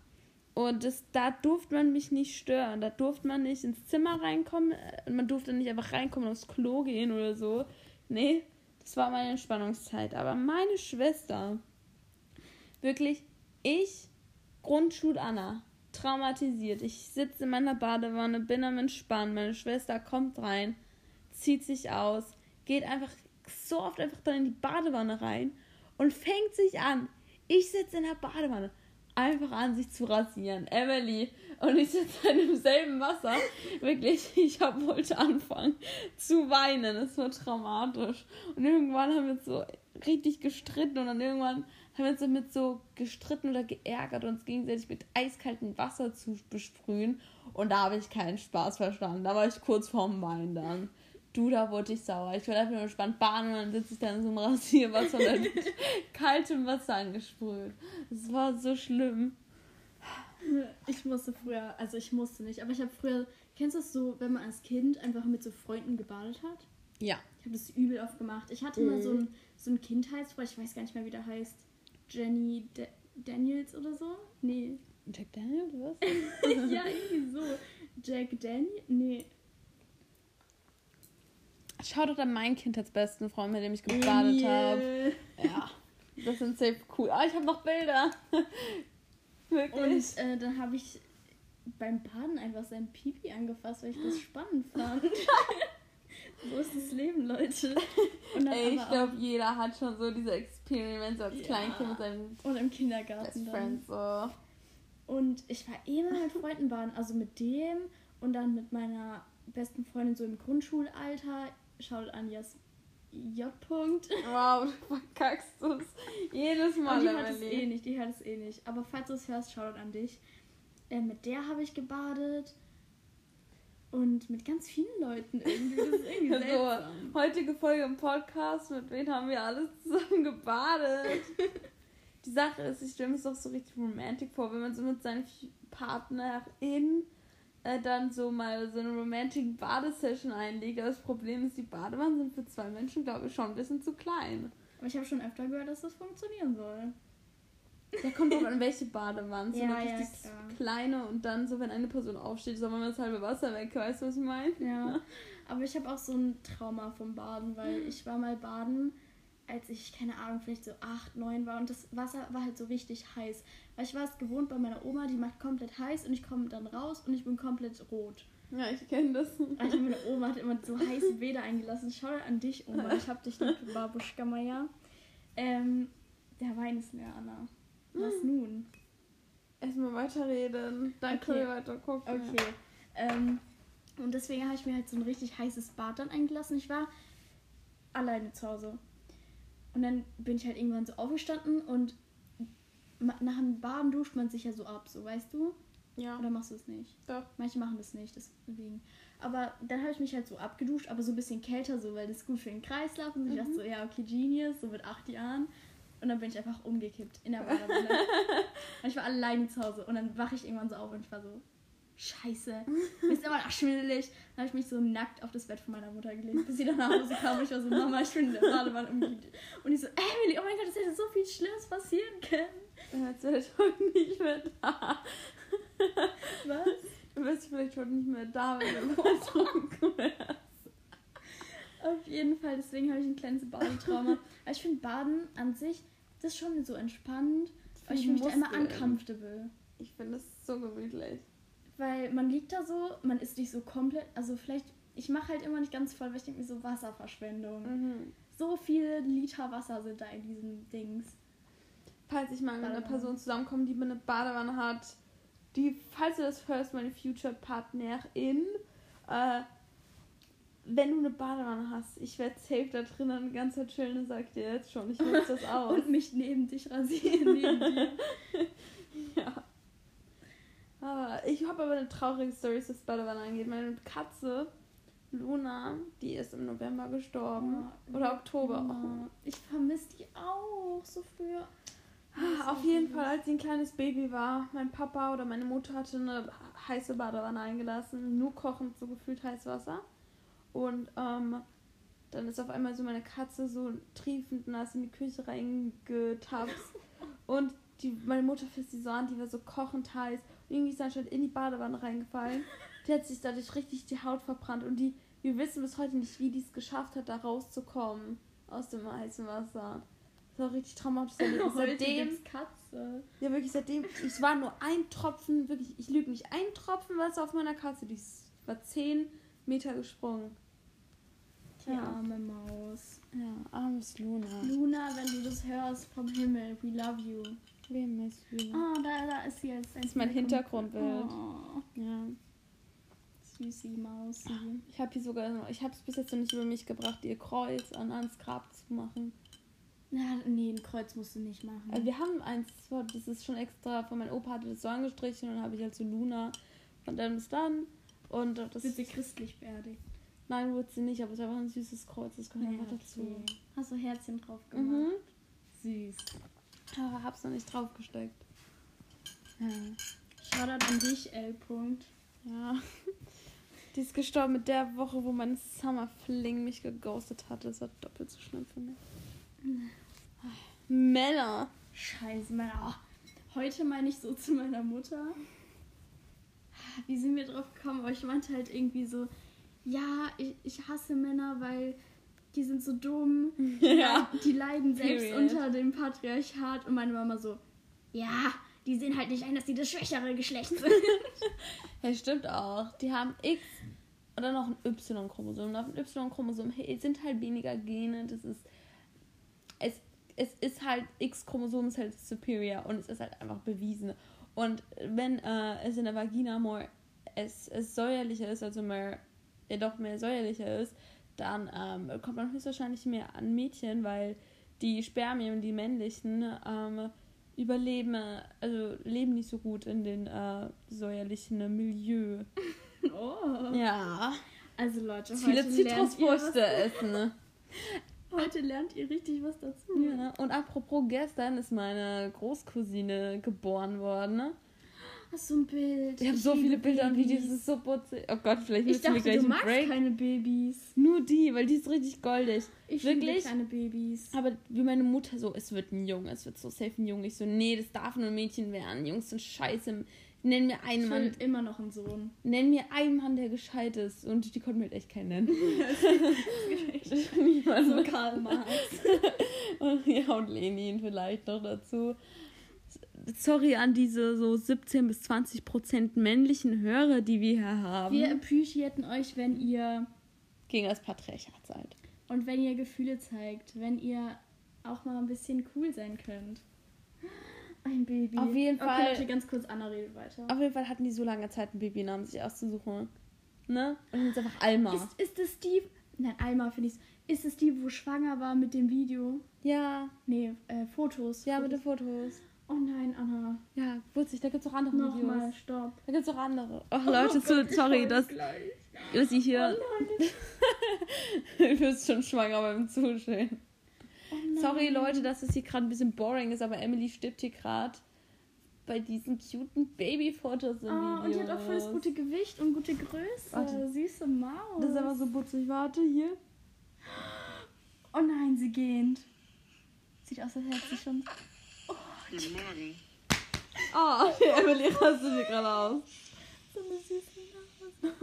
und das, da durfte man mich nicht stören. Da durfte man nicht ins Zimmer reinkommen. äh, Man durfte nicht einfach reinkommen und aufs Klo gehen oder so. Nee, das war meine Entspannungszeit. Aber meine Schwester, wirklich, ich, Grundschul Anna, traumatisiert. Ich sitze in meiner Badewanne, bin am Entspannen. Meine Schwester kommt rein, zieht sich aus, geht einfach so oft einfach dann in die Badewanne rein und fängt sich an. Ich sitze in der Badewanne einfach an, sich zu rasieren. Emily und ich sitze in demselben Wasser. Wirklich, ich hab, wollte anfangen zu weinen. Es war traumatisch. Und irgendwann haben wir uns so richtig gestritten und dann irgendwann haben wir uns damit so gestritten oder geärgert, uns gegenseitig mit eiskaltem Wasser zu besprühen. Und da habe ich keinen Spaß verstanden. Da war ich kurz vorm Weinen dann. Du, da wurde ich sauer. Ich wollte einfach nur entspannt baden und dann sitze ich da in so einem Rasierwasser dann mit kaltem Wasser angesprüht. Das war so schlimm. Ich musste früher, also ich musste nicht, aber ich habe früher, kennst du das so, wenn man als Kind einfach mit so Freunden gebadet hat? Ja. Ich habe das übel oft gemacht. Ich hatte Mhm. mal so ein, so ein Kindheitsfreund, ich weiß gar nicht mehr, wie der heißt. Jenny Da- Daniels oder so? Nee. Jack Daniels, was? ja, irgendwie so. Jack Daniel? Nee. Schau doch an meinen Kindheitsbesten Freund, mit dem ich gebadet habe. Emil. Ja. Das sind safe cool. Ah, ich habe noch Bilder. Wirklich. Und äh, dann habe ich beim Baden einfach sein Pipi angefasst, weil ich das spannend fand. so ist das Leben, Leute. Ey, ich glaube, jeder hat schon so diese Experiments als Ja. Kleinkind mit seinen auch, und im Kindergarten Best dann. Friends so. Und ich war immer mit Freunden baden, also mit dem und dann mit meiner besten Freundin so im Grundschulalter. Schaut an Jas J. -Punkt. Wow, du verkackst es jedes Mal, Und die hört es eh nicht, die hört es eh nicht. Aber falls du es hörst, schaut an dich. Äh, mit der habe ich gebadet. Und mit ganz vielen Leuten irgendwie. Das ist irgendwie Also, seltsam. heutige Folge im Podcast, mit wem haben wir alles zusammen gebadet? Die Sache ist, ich stelle mir es doch so richtig romantic vor, wenn man so mit seinen Partnerin äh, dann so mal so eine romantic Badesession einlegt. Aber das Problem ist, die Badewannen sind für zwei Menschen, glaube ich, schon ein bisschen zu klein. Aber ich habe schon öfter gehört, dass das funktionieren soll. Da kommt drauf an, welche Badewannen. So Ja, eine ja, richtig klar. kleine und dann so, wenn eine Person aufsteht, soll man das halbe Wasser weg. Weißt du, was ich meine? Ja. Aber ich habe auch so ein Trauma vom Baden, weil ich war mal baden als ich, keine Ahnung, vielleicht so 8, 9 war und das Wasser war halt so richtig heiß. Weil ich war es gewohnt bei meiner Oma, die macht komplett heiß und ich komme dann raus und ich bin komplett rot. Ja, ich kenne das. Also meine Oma hat immer so heiße Bäder eingelassen. Schau an dich, Oma. Ich hab dich lieb, Babuschka Maya. Ähm, der Wein ist leer, Anna. Was Hm. nun? Erstmal weiterreden. Dann Okay. können wir weiter gucken. Okay. Ähm, und deswegen habe ich mir halt so ein richtig heißes Bad dann eingelassen. Ich war alleine zu Hause. Und dann bin ich halt irgendwann so aufgestanden und nach dem Baden duscht man sich ja so ab, so weißt du? Ja, Oder machst du es nicht? doch. Manche machen das nicht, deswegen. Aber dann habe ich mich halt so abgeduscht, aber so ein bisschen kälter, so, weil das ist gut für den Kreislauf. Und ich dachte so, ja, okay, Genius, so mit acht Jahren. Und dann bin ich einfach umgekippt in der Badewanne. und ich war alleine zu Hause. Und dann wache ich irgendwann so auf und ich war so, scheiße, mir ist immer noch schwindelig. Dann habe ich mich so nackt auf das Bett von meiner Mutter gelegt, bis sie dann nach Hause kam. Und ich war so, Mama, ich bin in der Badewanne umgekippt. Und ich so, Emily, oh mein Gott, es hätte so viel Schlimmes passieren können. Jetzt wäre ich heute nicht mehr da. Was? Du wärst vielleicht heute nicht mehr da, wenn du betrunken wärst. Auf jeden Fall, deswegen habe ich ein kleines Badetrauma. Aber ich finde Baden an sich, das ist schon so entspannt. Aber ich fühle mich da immer uncomfortable. Ich finde es so gemütlich. Weil man liegt da so, man ist nicht so komplett, also vielleicht, ich mache halt immer nicht ganz voll, weil ich denke mir so Wasserverschwendung. Mhm. So viele Liter Wasser sind da in diesen Dings. Falls ich mal mit einer. Person zusammenkomme, die eine Badewanne hat, die, falls du das hörst, meine Future Partnerin, äh, wenn du eine Badewanne hast, ich werde safe da drinnen die ganze Zeit chillen und sag dir jetzt schon, ich nutze das aus. Und mich neben dich rasieren, neben dir. Ja. Aber ich habe aber eine traurige Story, was Badewanne angeht. Meine Katze, Luna, die ist im November gestorben. Oh, Oder Oktober. Oh, ich vermisse die auch so früher. Ah, Auf jeden Fall, als sie ein kleines Baby war, mein Papa oder meine Mutter hatte eine heiße Badewanne eingelassen, nur kochend, so gefühlt heißes Wasser. Und ähm, dann ist auf einmal so meine Katze so triefend nass in die Küche reingetapst. Und die, meine Mutter fasst sie so an, die war so kochend heiß. Irgendwie ist anscheinend in die Badewanne reingefallen. Die hat sich dadurch richtig die Haut verbrannt. Und die, wir wissen bis heute nicht, wie die es geschafft hat, da rauszukommen aus dem heißen Wasser. Das war richtig traumatisch. Seitdem, Katze. ja wirklich, seitdem, ich war nur ein Tropfen, wirklich, ich lüge nicht, ein Tropfen Wasser auf meiner Katze. Die ist- war 10 Meter gesprungen. Die Ja. arme Maus. Ja, armes Luna. Luna, wenn du das hörst vom Himmel, we love you. We miss you. Oh, da, da ist sie jetzt. Das ist mein Hintergrundbild. Oh, Ja. süßi Mausi. Ich habe hier sogar, ich habe es bis jetzt noch nicht über mich gebracht, ihr Kreuz an ans Grab zu machen. Na, nee, ein Kreuz musst du nicht machen. Also wir haben eins, das war- ist schon extra, von meinem Opa hatte das so angestrichen und dann habe ich halt so Luna von dann bis dann. Und das Wird sie christlich beerdigt? Nein, wurde sie nicht, aber es ist einfach ein süßes Kreuz, das gehört einfach dazu. okay. Hast du Herzchen drauf gemacht? Mhm. Süß. Aber hab's noch nicht draufgesteckt. Ja. Shoutout an dich, L. -Punkt. ja. Die ist gestorben mit der Woche, wo mein Summer Fling mich geghostet hatte. Das war doppelt so schlimm für mich. Männer. Scheiße, Männer. Oh, Heute meine ich so zu meiner Mutter. Wie sind wir drauf gekommen? Aber ich meinte halt irgendwie so, ja, ich, ich hasse Männer, weil die sind so dumm. Ja. Die leiden selbst Period. unter dem Patriarchat. Und meine Mama so, ja, die sehen halt nicht ein, dass die das schwächere Geschlecht sind. Ja, stimmt auch. Die haben X oder noch ein Y-Chromosom. Auf dem Y-Chromosom hey, sind halt weniger Gene. Das ist. Es, es ist halt, X-Chromosom ist halt superior und es ist halt einfach bewiesen. Und wenn äh, es in der Vagina more es, es säuerlicher ist, also mehr, ja doch mehr säuerlicher ist, dann ähm, kommt man höchstwahrscheinlich mehr an Mädchen, weil die Spermien, die männlichen, ähm, überleben, also leben nicht so gut in den äh, säuerlichen Milieu. oh. Ja. Also Leute, Viele heute lernt, ihr Zitrusfrüchte essen. Ne? heute lernt ihr richtig was dazu. Ja. Und apropos gestern ist meine Großcousine geboren worden. Hast du ein Bild? Ich habe so viele Bilder und. Videos, das ist so putzig. Oh Gott, vielleicht Ich müssen wir dachte, gleich du einen magst Break. keine Babys. Nur die, weil die ist richtig goldig. Ich Wirklich? kleine Babys. Aber wie meine Mutter so, es wird ein Junge, es wird so safe ein Junge. Ich so, nee, das darf nur ein Mädchen werden. Jungs sind scheiße. Nenn mir einen Ich Mann, immer noch einen Sohn. nenn mir einen Mann, der gescheit ist. Und die konnten mir halt echt keinen nennen. Niemand So Karl Marx. und, ja, und Lenin vielleicht noch dazu. Sorry an diese so 17 bis 20 Prozent männlichen Hörer, die wir hier haben. Wir appreciaten euch, wenn ihr gegen das Patriarchat seid. und wenn ihr Gefühle zeigt, wenn ihr auch mal ein bisschen cool sein könnt. Ein Baby. Auf jeden okay, Fall- Leute, ganz kurz, Anna redet weiter. Auf jeden Fall hatten die so lange Zeit, einen Babynamen sich auszusuchen. Ne? Und jetzt einfach Alma. Ist, ist es die. Nein, Alma finde ich. Ist es die, wo schwanger war mit dem Video? ja, Nee, äh, Fotos. ja, Fotos. mit den Fotos. Oh nein, Anna. Ja, witzig, da gibt es auch andere Nochmal, Videos. stopp. Da gibt es auch andere. Ach Leute, so, sorry, dass, dass ich hier. Oh du bist schon schwanger beim Zuschauen. Oh. Sorry, Leute, dass es hier gerade ein bisschen boring ist, aber Emily stirbt hier gerade bei diesen cuten Babyfotos im Oh, Video. und die hat auch voll das gute Gewicht und gute Größe. Warte. Süße Maus. Das ist einfach so putzig. Warte, hier. Oh nein, sie gähnt. Sieht aus, als hätte sie schon. Guten Morgen. Oh, Emily rastet hier gerade aus. So eine süße Nase.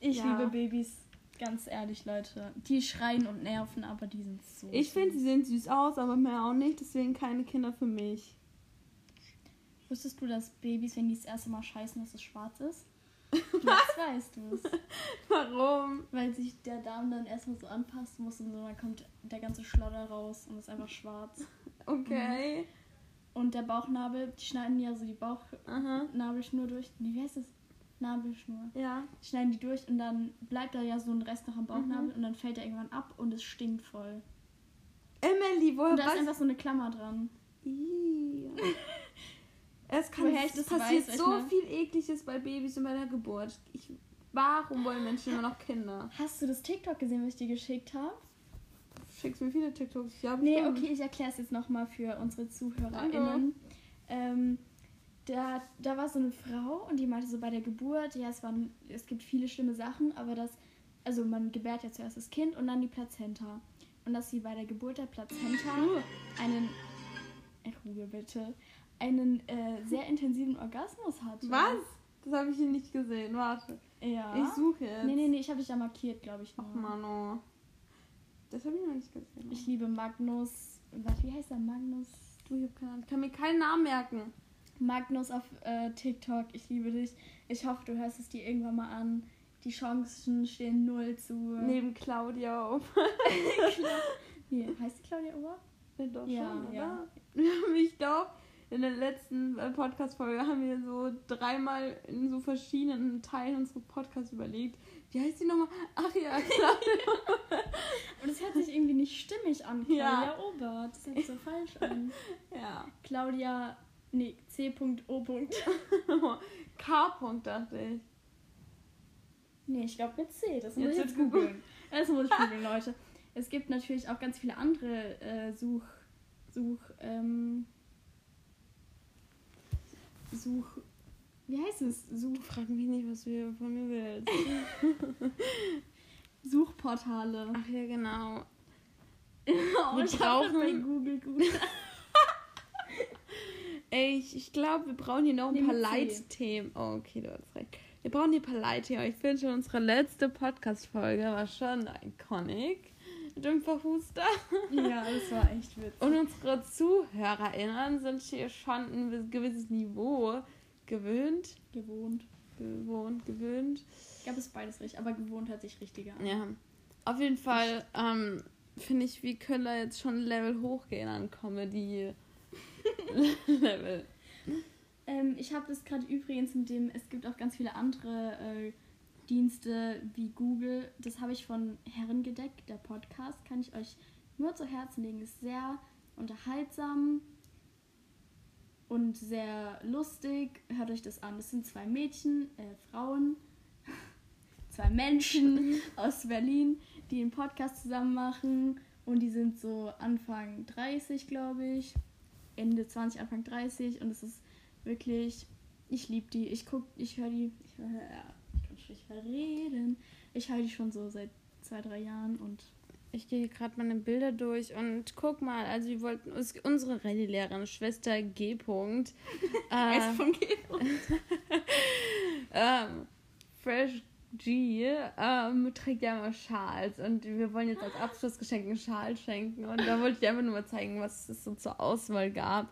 Ich Ja. liebe Babys. Ganz ehrlich, Leute. Die schreien und nerven, aber die sind so. Ich finde, sie sehen süß aus, aber mehr auch nicht. Deswegen keine Kinder für mich. Wusstest du, dass Babys, wenn die das erste Mal scheißen, dass es schwarz ist? Jetzt weißt du es. Warum? Weil sich der Darm dann erstmal so anpassen muss und dann kommt der ganze Schlodder raus und ist einfach schwarz. Okay. Und der Bauchnabel, die schneiden ja so die. Bauchnabelschnur durch. Nee, wie heißt das? Nabelschnur. Ja. Die schneiden die durch und dann bleibt da ja so ein Rest noch am Bauchnabel Mhm. und dann fällt er irgendwann ab und es stinkt voll. Emily, woher Und da ist weißt einfach so eine Klammer dran. Es kann Woher ich es das passiert weiß, so viel ekliges bei Babys und bei der Geburt. Ich, warum wollen Menschen immer noch Kinder? Hast du das TikTok gesehen, was ich dir geschickt habe? Du schickst mir viele TikToks. Ja, Nee, bestimmt. okay, ich erkläre es jetzt nochmal für unsere ZuhörerInnen. Ähm, da, da war so eine Frau und die meinte so bei der Geburt, ja, es, waren, es gibt viele schlimme Sachen, aber das, also man gebärt ja zuerst das Kind und dann die Plazenta. Und dass sie bei der Geburt der Plazenta einen, äh, Ruhe bitte, einen äh, sehr intensiven Orgasmus hatte. Was? Das habe ich hier nicht gesehen. Warte. Ja. Ich suche jetzt. Nee, nee, nee, ich habe dich da markiert, glaube ich. Ach, nur. Mano. Das habe ich noch nicht gesehen. Ich liebe Magnus. Warte, wie heißt er? Magnus? du, ich, hab keine Ahnung. ich kann mir keinen Namen merken. Magnus auf äh, TikTok, ich liebe dich. Ich hoffe, du hörst es dir irgendwann mal an. Die Chancen stehen null zu. Neben Claudia. Oh, Nee, heißt die Claudia Ober? nee, doch Ja, schon, oder? ja. Ich glaube, in der letzten äh, Podcast-Folge haben wir so dreimal in so verschiedenen Teilen unseres Podcasts überlegt. Wie heißt die nochmal? Ach ja, Claudia. Und es hört sich irgendwie nicht stimmig an. Claudia Ja. Ober. Das hört sich so falsch an. ja. Claudia. Nee, C.O. K-Punkt, dachte ich. Nee, ich glaube mit C. Das muss Jetzt ich jetzt googeln. Das muss ich googeln, Leute. Es gibt natürlich auch ganz viele andere äh, Such. Such. Ähm, Such. Wie heißt es? Such. Frag mich nicht, was du von mir willst. Suchportale. Ach ja, genau. Oh, wir ich brauchen- bei Google gut. Ey, ich, ich glaube, wir brauchen hier noch ein Nee, paar. Leitthemen. Oh, okay, du hast recht. Wir brauchen hier ein paar Leitthemen. Ich finde schon, unsere letzte Podcast-Folge war schon iconic. Mit dem Verhuster. ja, das war echt witzig. Und unsere ZuhörerInnen sind hier schon ein gewisses Niveau gewöhnt. gewohnt. Gewohnt, gewöhnt. Ich glaube, es ist beides richtig, aber gewohnt hört sich richtiger an. Ja. Auf jeden Fall ähm, finde ich, wir können da jetzt schon Level hochgehen an Comedy. Level. Ähm, ich habe das gerade übrigens mit dem, es gibt auch ganz viele andere äh, Dienste wie Google. Das habe ich von Herrengedeck, der Podcast, kann ich euch nur zu Herzen legen. Ist sehr unterhaltsam und sehr lustig. Hört euch das an. Das sind zwei Mädchen, äh, Frauen, zwei Menschen aus Berlin, die einen Podcast zusammen machen. Und die sind so Anfang 30, glaube ich. Ende 20, Anfang 30. Und es ist wirklich, ich liebe die. Ich guck, ich höre die, ich, hör- ja, ich kann schlecht reden. Ich höre die schon so seit zwei, drei Jahren und Ich gehe gerade meine Bilder durch und guck mal, also wir wollten uns unsere Rallye-Lehrerin, Schwester G. Punkt, äh, S von G. ähm, Fresh G ähm, trägt ja immer Schals und wir wollen jetzt als Abschlussgeschenk einen Schal schenken und da wollte ich einfach nur mal zeigen, was es so zur Auswahl gab.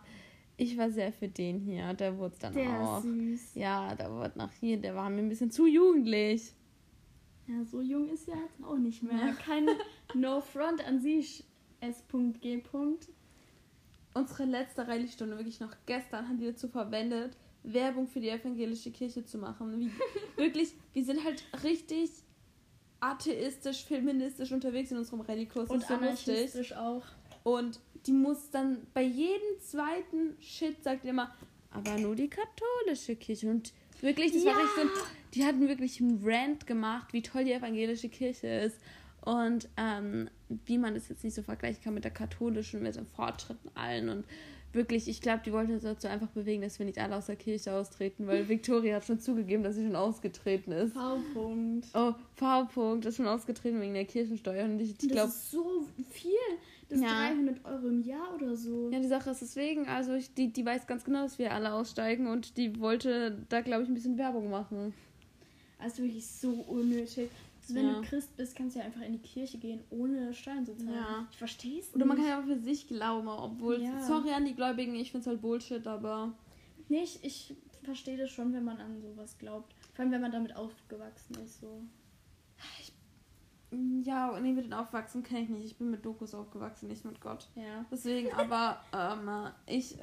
Ich war sehr für den hier, der wurde dann Der auch. süß. Ja, der wurde nach hier, der war mir ein bisschen zu jugendlich. Ja, so jung ist ja jetzt auch nicht mehr. Keine No Front an sich. S.G. Unsere letzte Rallye-Stunde, wirklich noch gestern, haben die dazu verwendet, Werbung für die evangelische Kirche zu machen. Wie, wirklich, wir sind halt richtig atheistisch, feministisch unterwegs in unserem Rallye-Kurs. Und so lustig. anarchistisch auch. Und die muss dann bei jedem zweiten Shit sagt immer, aber nur die katholische Kirche. Und wirklich, das war Ja. richtig so, ein- die hatten wirklich einen Rant gemacht, wie toll die evangelische Kirche ist. Und ähm, wie man das jetzt nicht so vergleichen kann mit der katholischen, mit den Fortschritten allen. Und wirklich, ich glaube, die wollte uns dazu einfach bewegen, dass wir nicht alle aus der Kirche austreten, weil Victoria hat schon zugegeben, dass sie schon ausgetreten ist. V-Punkt. Oh, V-Punkt ist schon ausgetreten wegen der Kirchensteuer. Und ich, ich Das glaube, ist so viel. Das Ja. 300 Euro im Jahr oder so. Ja, die Sache ist deswegen, also ich, die, die weiß ganz genau, dass wir alle aussteigen und die wollte da, glaube ich, ein bisschen Werbung machen. Also wirklich so unnötig. Also wenn Ja. du Christ bist, kannst du ja einfach in die Kirche gehen, ohne Steuern zu zahlen. Ja. Ich verstehe es Oder man nicht. kann ja auch für sich glauben, obwohl, Ja. sorry an die Gläubigen, ich finde es halt Bullshit, aber Nee, ich, ich verstehe das schon, wenn man an sowas glaubt. Vor allem, wenn man damit aufgewachsen ist. So. mm, ja, nee, mit den Aufwachsen kenne ich nicht. Ich bin mit Dokus aufgewachsen, nicht mit Gott. Ja. Deswegen, aber ähm, ich,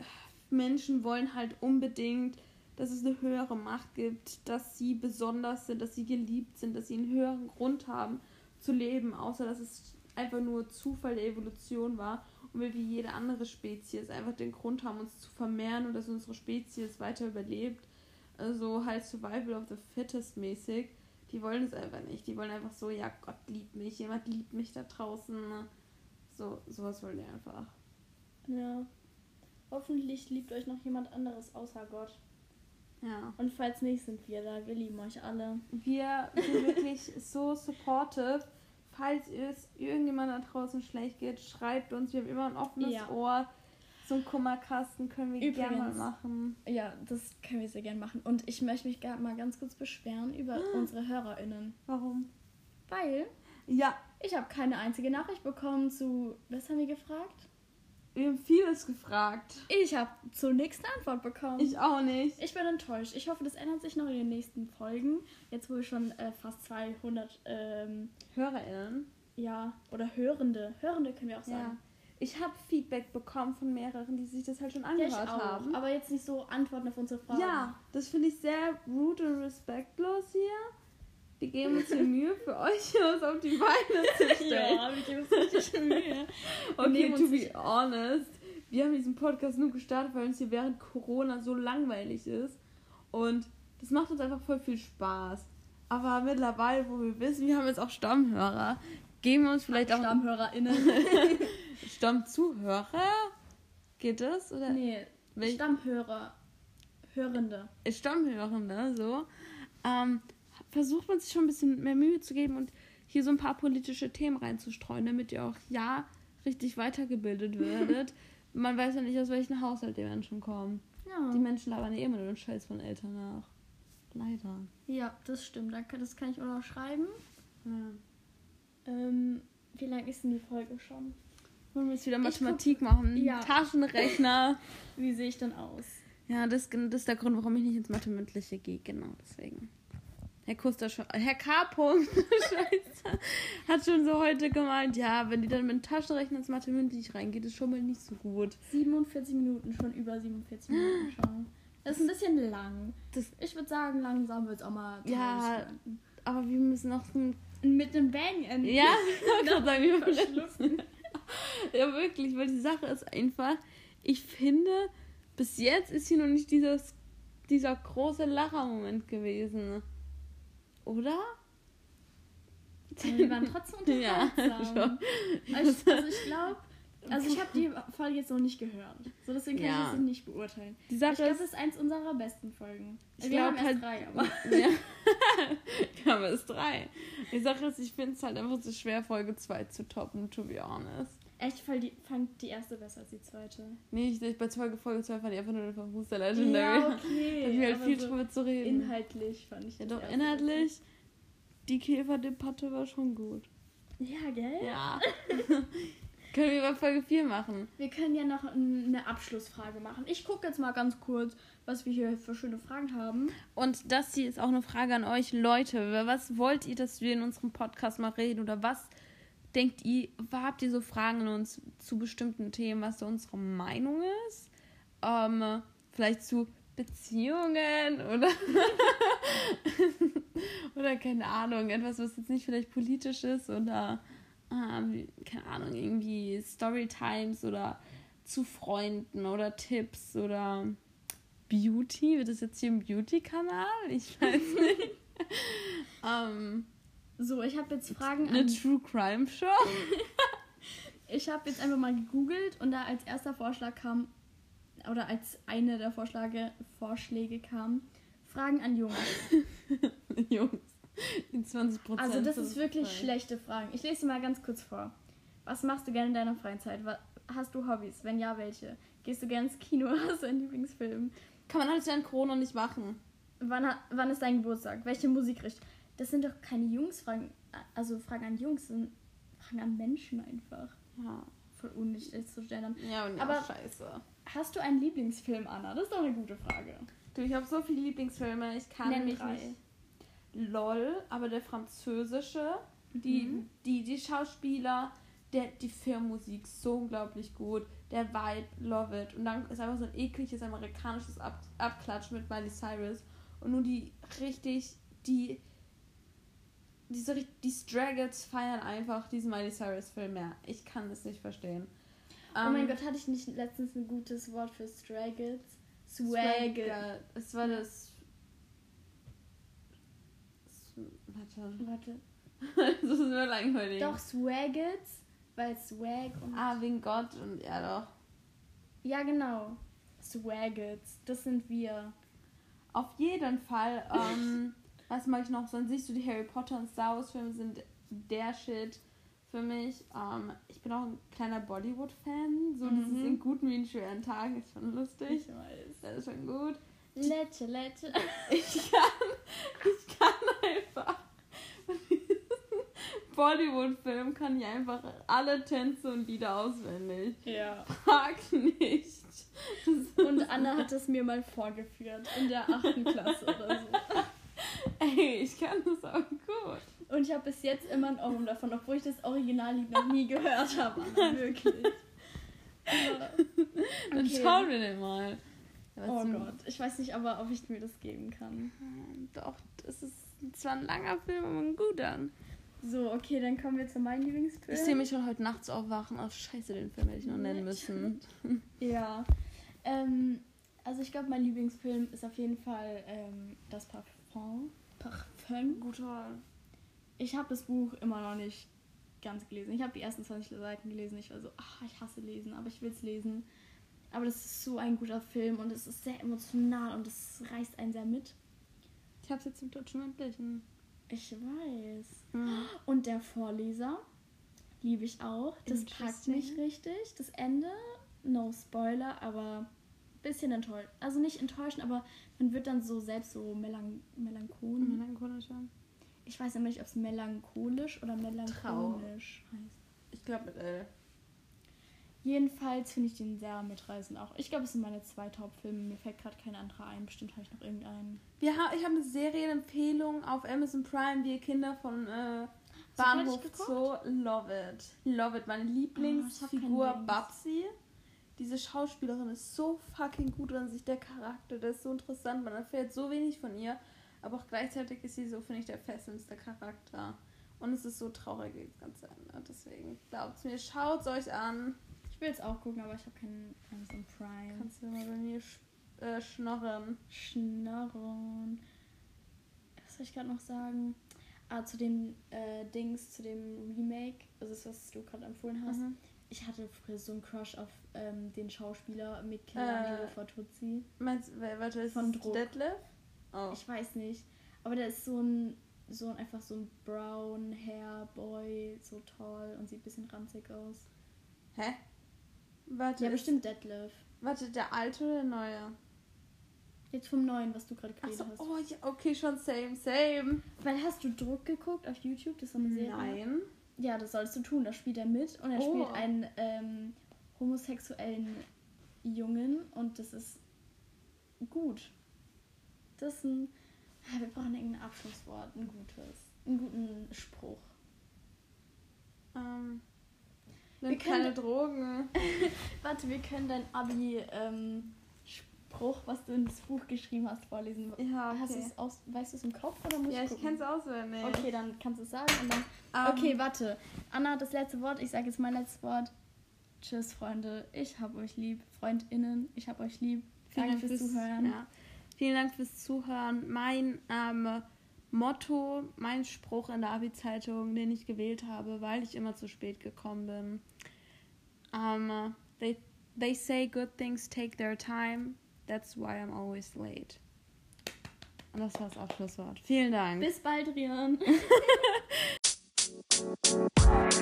Menschen wollen halt unbedingt, dass es eine höhere Macht gibt, dass sie besonders sind, dass sie geliebt sind, dass sie einen höheren Grund haben zu leben, außer dass es einfach nur Zufall der Evolution war und wir wie jede andere Spezies einfach den Grund haben, uns zu vermehren und dass unsere Spezies weiter überlebt. Also halt Survival of the Fittest mäßig. Die wollen es einfach nicht. Die wollen einfach so, ja, Gott liebt mich, jemand liebt mich da draußen. So, sowas wollen die einfach. Ja. Hoffentlich liebt euch noch jemand anderes außer Gott. Ja. Und falls nicht, sind wir da. Wir lieben euch alle. Wir sind wirklich so supportive. Falls es irgendjemand da draußen schlecht geht, schreibt uns. Wir haben immer ein offenes Ja. Ohr. So einen Kummerkasten können wir gerne mal machen. Ja, das können wir sehr gern machen. Und ich möchte mich gar mal ganz kurz beschweren über unsere HörerInnen. Warum? Weil Ja, ich habe keine einzige Nachricht bekommen zu. Was haben wir gefragt? Wir haben vieles gefragt. Ich habe zur nächsten Antwort bekommen. Ich auch nicht. Ich bin enttäuscht. Ich hoffe, das ändert sich noch in den nächsten Folgen. Jetzt, wo wir schon äh, fast 200, ähm, HörerInnen. ja, oder Hörende. Hörende können wir auch Ja. sagen. Ich habe Feedback bekommen von mehreren, die sich das halt schon Ja, angehört auch. haben. Aber jetzt nicht so Antworten auf unsere Fragen. Ja, das finde ich sehr rude und respektlos hier. Wir geben uns hier Mühe für euch, was auf die Beine zu stellen. Ja, wir geben uns richtig Mühe. Okay, to be honest, wir haben diesen Podcast nur gestartet, weil uns hier während Corona so langweilig ist. Und das macht uns einfach voll viel Spaß. Aber mittlerweile, wo wir wissen, wir haben jetzt auch Stammhörer, geben wir uns vielleicht auch StammhörerInnen. Stammzuhörer. Geht das? Oder nee, Welch- Stammhörer. Hörende. Stammhörende, so. Ähm, versucht man sich schon ein bisschen mehr Mühe zu geben und hier so ein paar politische Themen reinzustreuen, damit ihr auch ja richtig weitergebildet werdet. Man weiß ja nicht, aus welchem Haushalt die Menschen kommen. Ja. Die Menschen labern ja immer nur den Scheiß von Eltern nach. Leider. ja, das stimmt. Das kann ich auch noch schreiben. Ja. Ähm, wie lang ist denn die Folge schon? Wollen wir jetzt wieder Mathematik machen? Ja. Taschenrechner. Wie sehe ich denn aus? ja, das, das ist der Grund, warum ich nicht ins Mathemündliche gehe. Genau, deswegen. Herr Kuster schon, Herr K. Scheiße, hat schon so heute gemeint, ja, wenn die dann mit dem Taschenrechner ins Mathemündlich reingeht, ist schon mal nicht so gut. 47 Minuten, schon über 47 Minuten schon. Das ist ein bisschen lang. Das- ich würde sagen, langsam wird es auch mal Ja. werden. Aber wir müssen noch ein Mit einem Bang enden. Ja, ich wollte sagen, wir Verschlucken. Ja, wirklich, weil die Sache ist einfach, ich finde, bis jetzt ist hier noch nicht dieses, dieser große Lachermoment gewesen. Oder? Wir waren trotzdem Ja, unterhaltsam. also ich, also ich glaube, also ich habe die Folge jetzt noch nicht gehört. So deswegen kann Ja. ich das nicht beurteilen. Die Ich Sache glaube, ist, das ist eins unserer besten Folgen. Ich Wir haben glaub erst halt- drei, aber ja. wir haben es drei. Die Sache ist, ich finde es halt einfach so schwer, Folge 2 zu toppen, to be honest. Echt fand die, fand die erste besser als die zweite. Nee, ich, ich bei Folge, Folge 2 fand ich einfach nur Verfuß der Legendary. Ja, Da okay. hatten wir halt viel so drüber zu reden. Inhaltlich fand ich Ja, doch, inhaltlich die Käferdebatte war schon gut. Ja, gell? Ja. Können wir über Folge 4 machen? Wir können ja noch eine Abschlussfrage machen. Ich gucke jetzt mal ganz kurz, was wir hier für schöne Fragen haben. Und das hier ist auch eine Frage an euch, Leute. Über Was wollt ihr, dass wir in unserem Podcast mal reden? Oder was denkt ihr, habt ihr so Fragen an uns zu bestimmten Themen, was so unsere Meinung ist? Ähm, vielleicht zu Beziehungen oder, oder keine Ahnung, etwas, was jetzt nicht vielleicht politisch ist oder ähm, keine Ahnung, irgendwie Storytimes oder zu Freunden oder Tipps oder Beauty. Wird das jetzt hier ein Beauty-Kanal? Ich weiß nicht. ähm, So, ich habe jetzt Fragen eine an. True Crime Show? Ich habe jetzt einfach mal gegoogelt und da als erster Vorschlag kam, oder als eine der Vorschläge, Vorschläge kam, Fragen an Jungs. Jungs, die 20 Prozent. Also das ist wirklich schlechte Fragen. Ich lese sie mal ganz kurz vor. Was machst du gerne in deiner Freizeit? Wa- Hast du Hobbys? Wenn ja, welche? Gehst du gerne ins Kino? Hast du einen Lieblingsfilm? Kann man alles während Corona nicht machen. Wann, wann ist dein Geburtstag? Welche Musikrichtung? Das sind doch keine Jungsfragen. Also Fragen an Jungs, sind Fragen an Menschen einfach. Ja, Voll unnötig zu stellen. ja und Aber- scheiße. Hast du einen Lieblingsfilm, Anna? Das ist doch eine gute Frage. Du, ich habe so viele Lieblingsfilme. Ich kann Nenn nämlich drei. nicht. LOL, aber der französische, die, Mhm. die, die Schauspieler, der, die Filmmusik so unglaublich gut, der Vibe, love it. Und dann ist einfach so ein ekliges amerikanisches Ab Abklatschen mit Miley Cyrus. Und nur die richtig, die, diese, die Straggles feiern einfach diesen Miley Cyrus Film mehr. Ich kann es nicht verstehen. oh mein Ähm, Gott, hatte ich nicht letztens ein gutes Wort für Straggles? Swaggle. Es war das. Warte. Warte. das ist mir langweilig. Doch, Swaggles, weil Swag und. Ah, wegen Gott und ja doch. Ja, genau. Swaggles, das sind wir. Auf jeden Fall, ähm, was mag ich noch? Sonst siehst du, die Harry Potter und Star Wars Filme sind der Shit für mich. Ähm, ich bin auch ein kleiner Bollywood-Fan. So Mhm. dieses in guten wie in schweren Tagen ist schon lustig. weiß. Das ist schon gut. Lette, Lette. Ich kann, ich kann einfach Bollywood-Film kann ich einfach alle Tänze und Lieder auswendig. Ja. Frag nicht. Und Anna hat es mir mal vorgeführt in der achten Klasse oder so. Ey, ich kann das auch gut. Und ich habe bis jetzt immer ein Ohrwurm davon, obwohl ich das Originallied noch nie gehört habe. Wirklich. Aber, Dann Okay. schauen wir den mal. Ja, oh was- Gott, ich weiß nicht aber, ob ich mir das geben kann. Doch, das ist zwar ein langer Film, aber ein guter. So, okay, dann kommen wir zu meinem Lieblingsfilm. Ich sehe mich schon heute nachts aufwachen. Oh, scheiße, den Film hätte ich noch nennen müssen. Ja. Ähm, also ich glaube, mein Lieblingsfilm ist auf jeden Fall ähm, das Parfum. Parfum. Guter. Ich habe das Buch immer noch nicht ganz gelesen. Ich habe die ersten 20 Seiten gelesen. Ich war so, ach, ich hasse lesen, aber ich will es lesen. Aber das ist so ein guter Film und es ist sehr emotional und es reißt einen sehr mit. Ich hab's jetzt im Deutschen mündlichen. Ich weiß. Hm. Und der Vorleser liebe ich auch. Das packt mich richtig. Das Ende, no Spoiler, aber bisschen enttäuscht. Also nicht enttäuschend, aber man wird dann so selbst so melan melancholisch. Melancholischer. Ich weiß immer nicht, ob es melancholisch oder melancholisch heißt. Ich glaube mit L. Jedenfalls finde ich den sehr mitreißend auch. Ich glaube, es sind meine zwei Top-Filme. Mir fällt gerade kein anderer ein. Bestimmt habe ich noch irgendeinen. Wir ha ich habe eine Serienempfehlung auf Amazon Prime, Wir Kinder von äh, Bahnhof Zoo. Love it. Love it. Meine Ah, Lieblingsfigur Dings. Babsi. Diese Schauspielerin ist so fucking gut an sich. Der Charakter, der ist so interessant. Man erfährt so wenig von ihr. Aber auch gleichzeitig ist sie so, finde ich, der fesselndste Charakter. Und es ist so traurig, wie das Ganze endet. Deswegen glaubt mir, schaut es euch an. Ich will es auch gucken, aber ich habe keinen Amazon Prime. Kannst du mal bei mir sch äh, schnorren. Schnarren. Was soll ich gerade noch sagen? Ah, zu den äh, Dings, zu dem Remake, also das, was du gerade empfohlen hast. Mhm. Ich hatte früher so einen Crush auf ähm, den Schauspieler Michelangelo Äh. Fortuzzi. Meinst wer- warte, ist Von Druck. Detlef? Oh. Ich weiß nicht. Aber der ist so ein, so ein einfach so ein Brown Hair Boy, so toll und sieht ein bisschen ranzig aus. Hä? Warte, Ja, ist- bestimmt Detlef. Warte, der alte oder der neue? Jetzt vom neuen, was du gerade geredet Achso, hast. oh ja, okay, schon same, same. Weil hast du Druck geguckt auf YouTube? Das ist so eine Serie. Nein. Ja, das sollst du tun. Da spielt er mit und er Oh. spielt einen ähm, homosexuellen Jungen und das ist gut. Das ist ein. Wir brauchen irgendein Abschlusswort, ein gutes. Einen guten Spruch. Ähm, Wir nimm keine können- Drogen. Warte, wir können dein Abi-Spruch, was du ins Buch geschrieben hast, vorlesen. Ja, Hast okay. du's aus, weißt du es im Kopf oder musst Ja, ich kenn's auswendig. Okay, dann kannst du es sagen und dann. Ähm, Okay, warte. Anna hat das letzte Wort. Ich sage jetzt mein letztes Wort. Tschüss, Freunde. Ich hab euch lieb. FreundInnen, ich hab euch lieb. Vielen Dank fürs Zuhören. Ja. Vielen Dank fürs Zuhören. Mein ähm, Motto, mein Spruch in der Abi-Zeitung, den ich gewählt habe, weil ich immer zu spät gekommen bin. Ähm, they, they say good things take their time. That's why I'm always late. Und das war das Abschlusswort. Vielen Dank. Bis bald, Rian.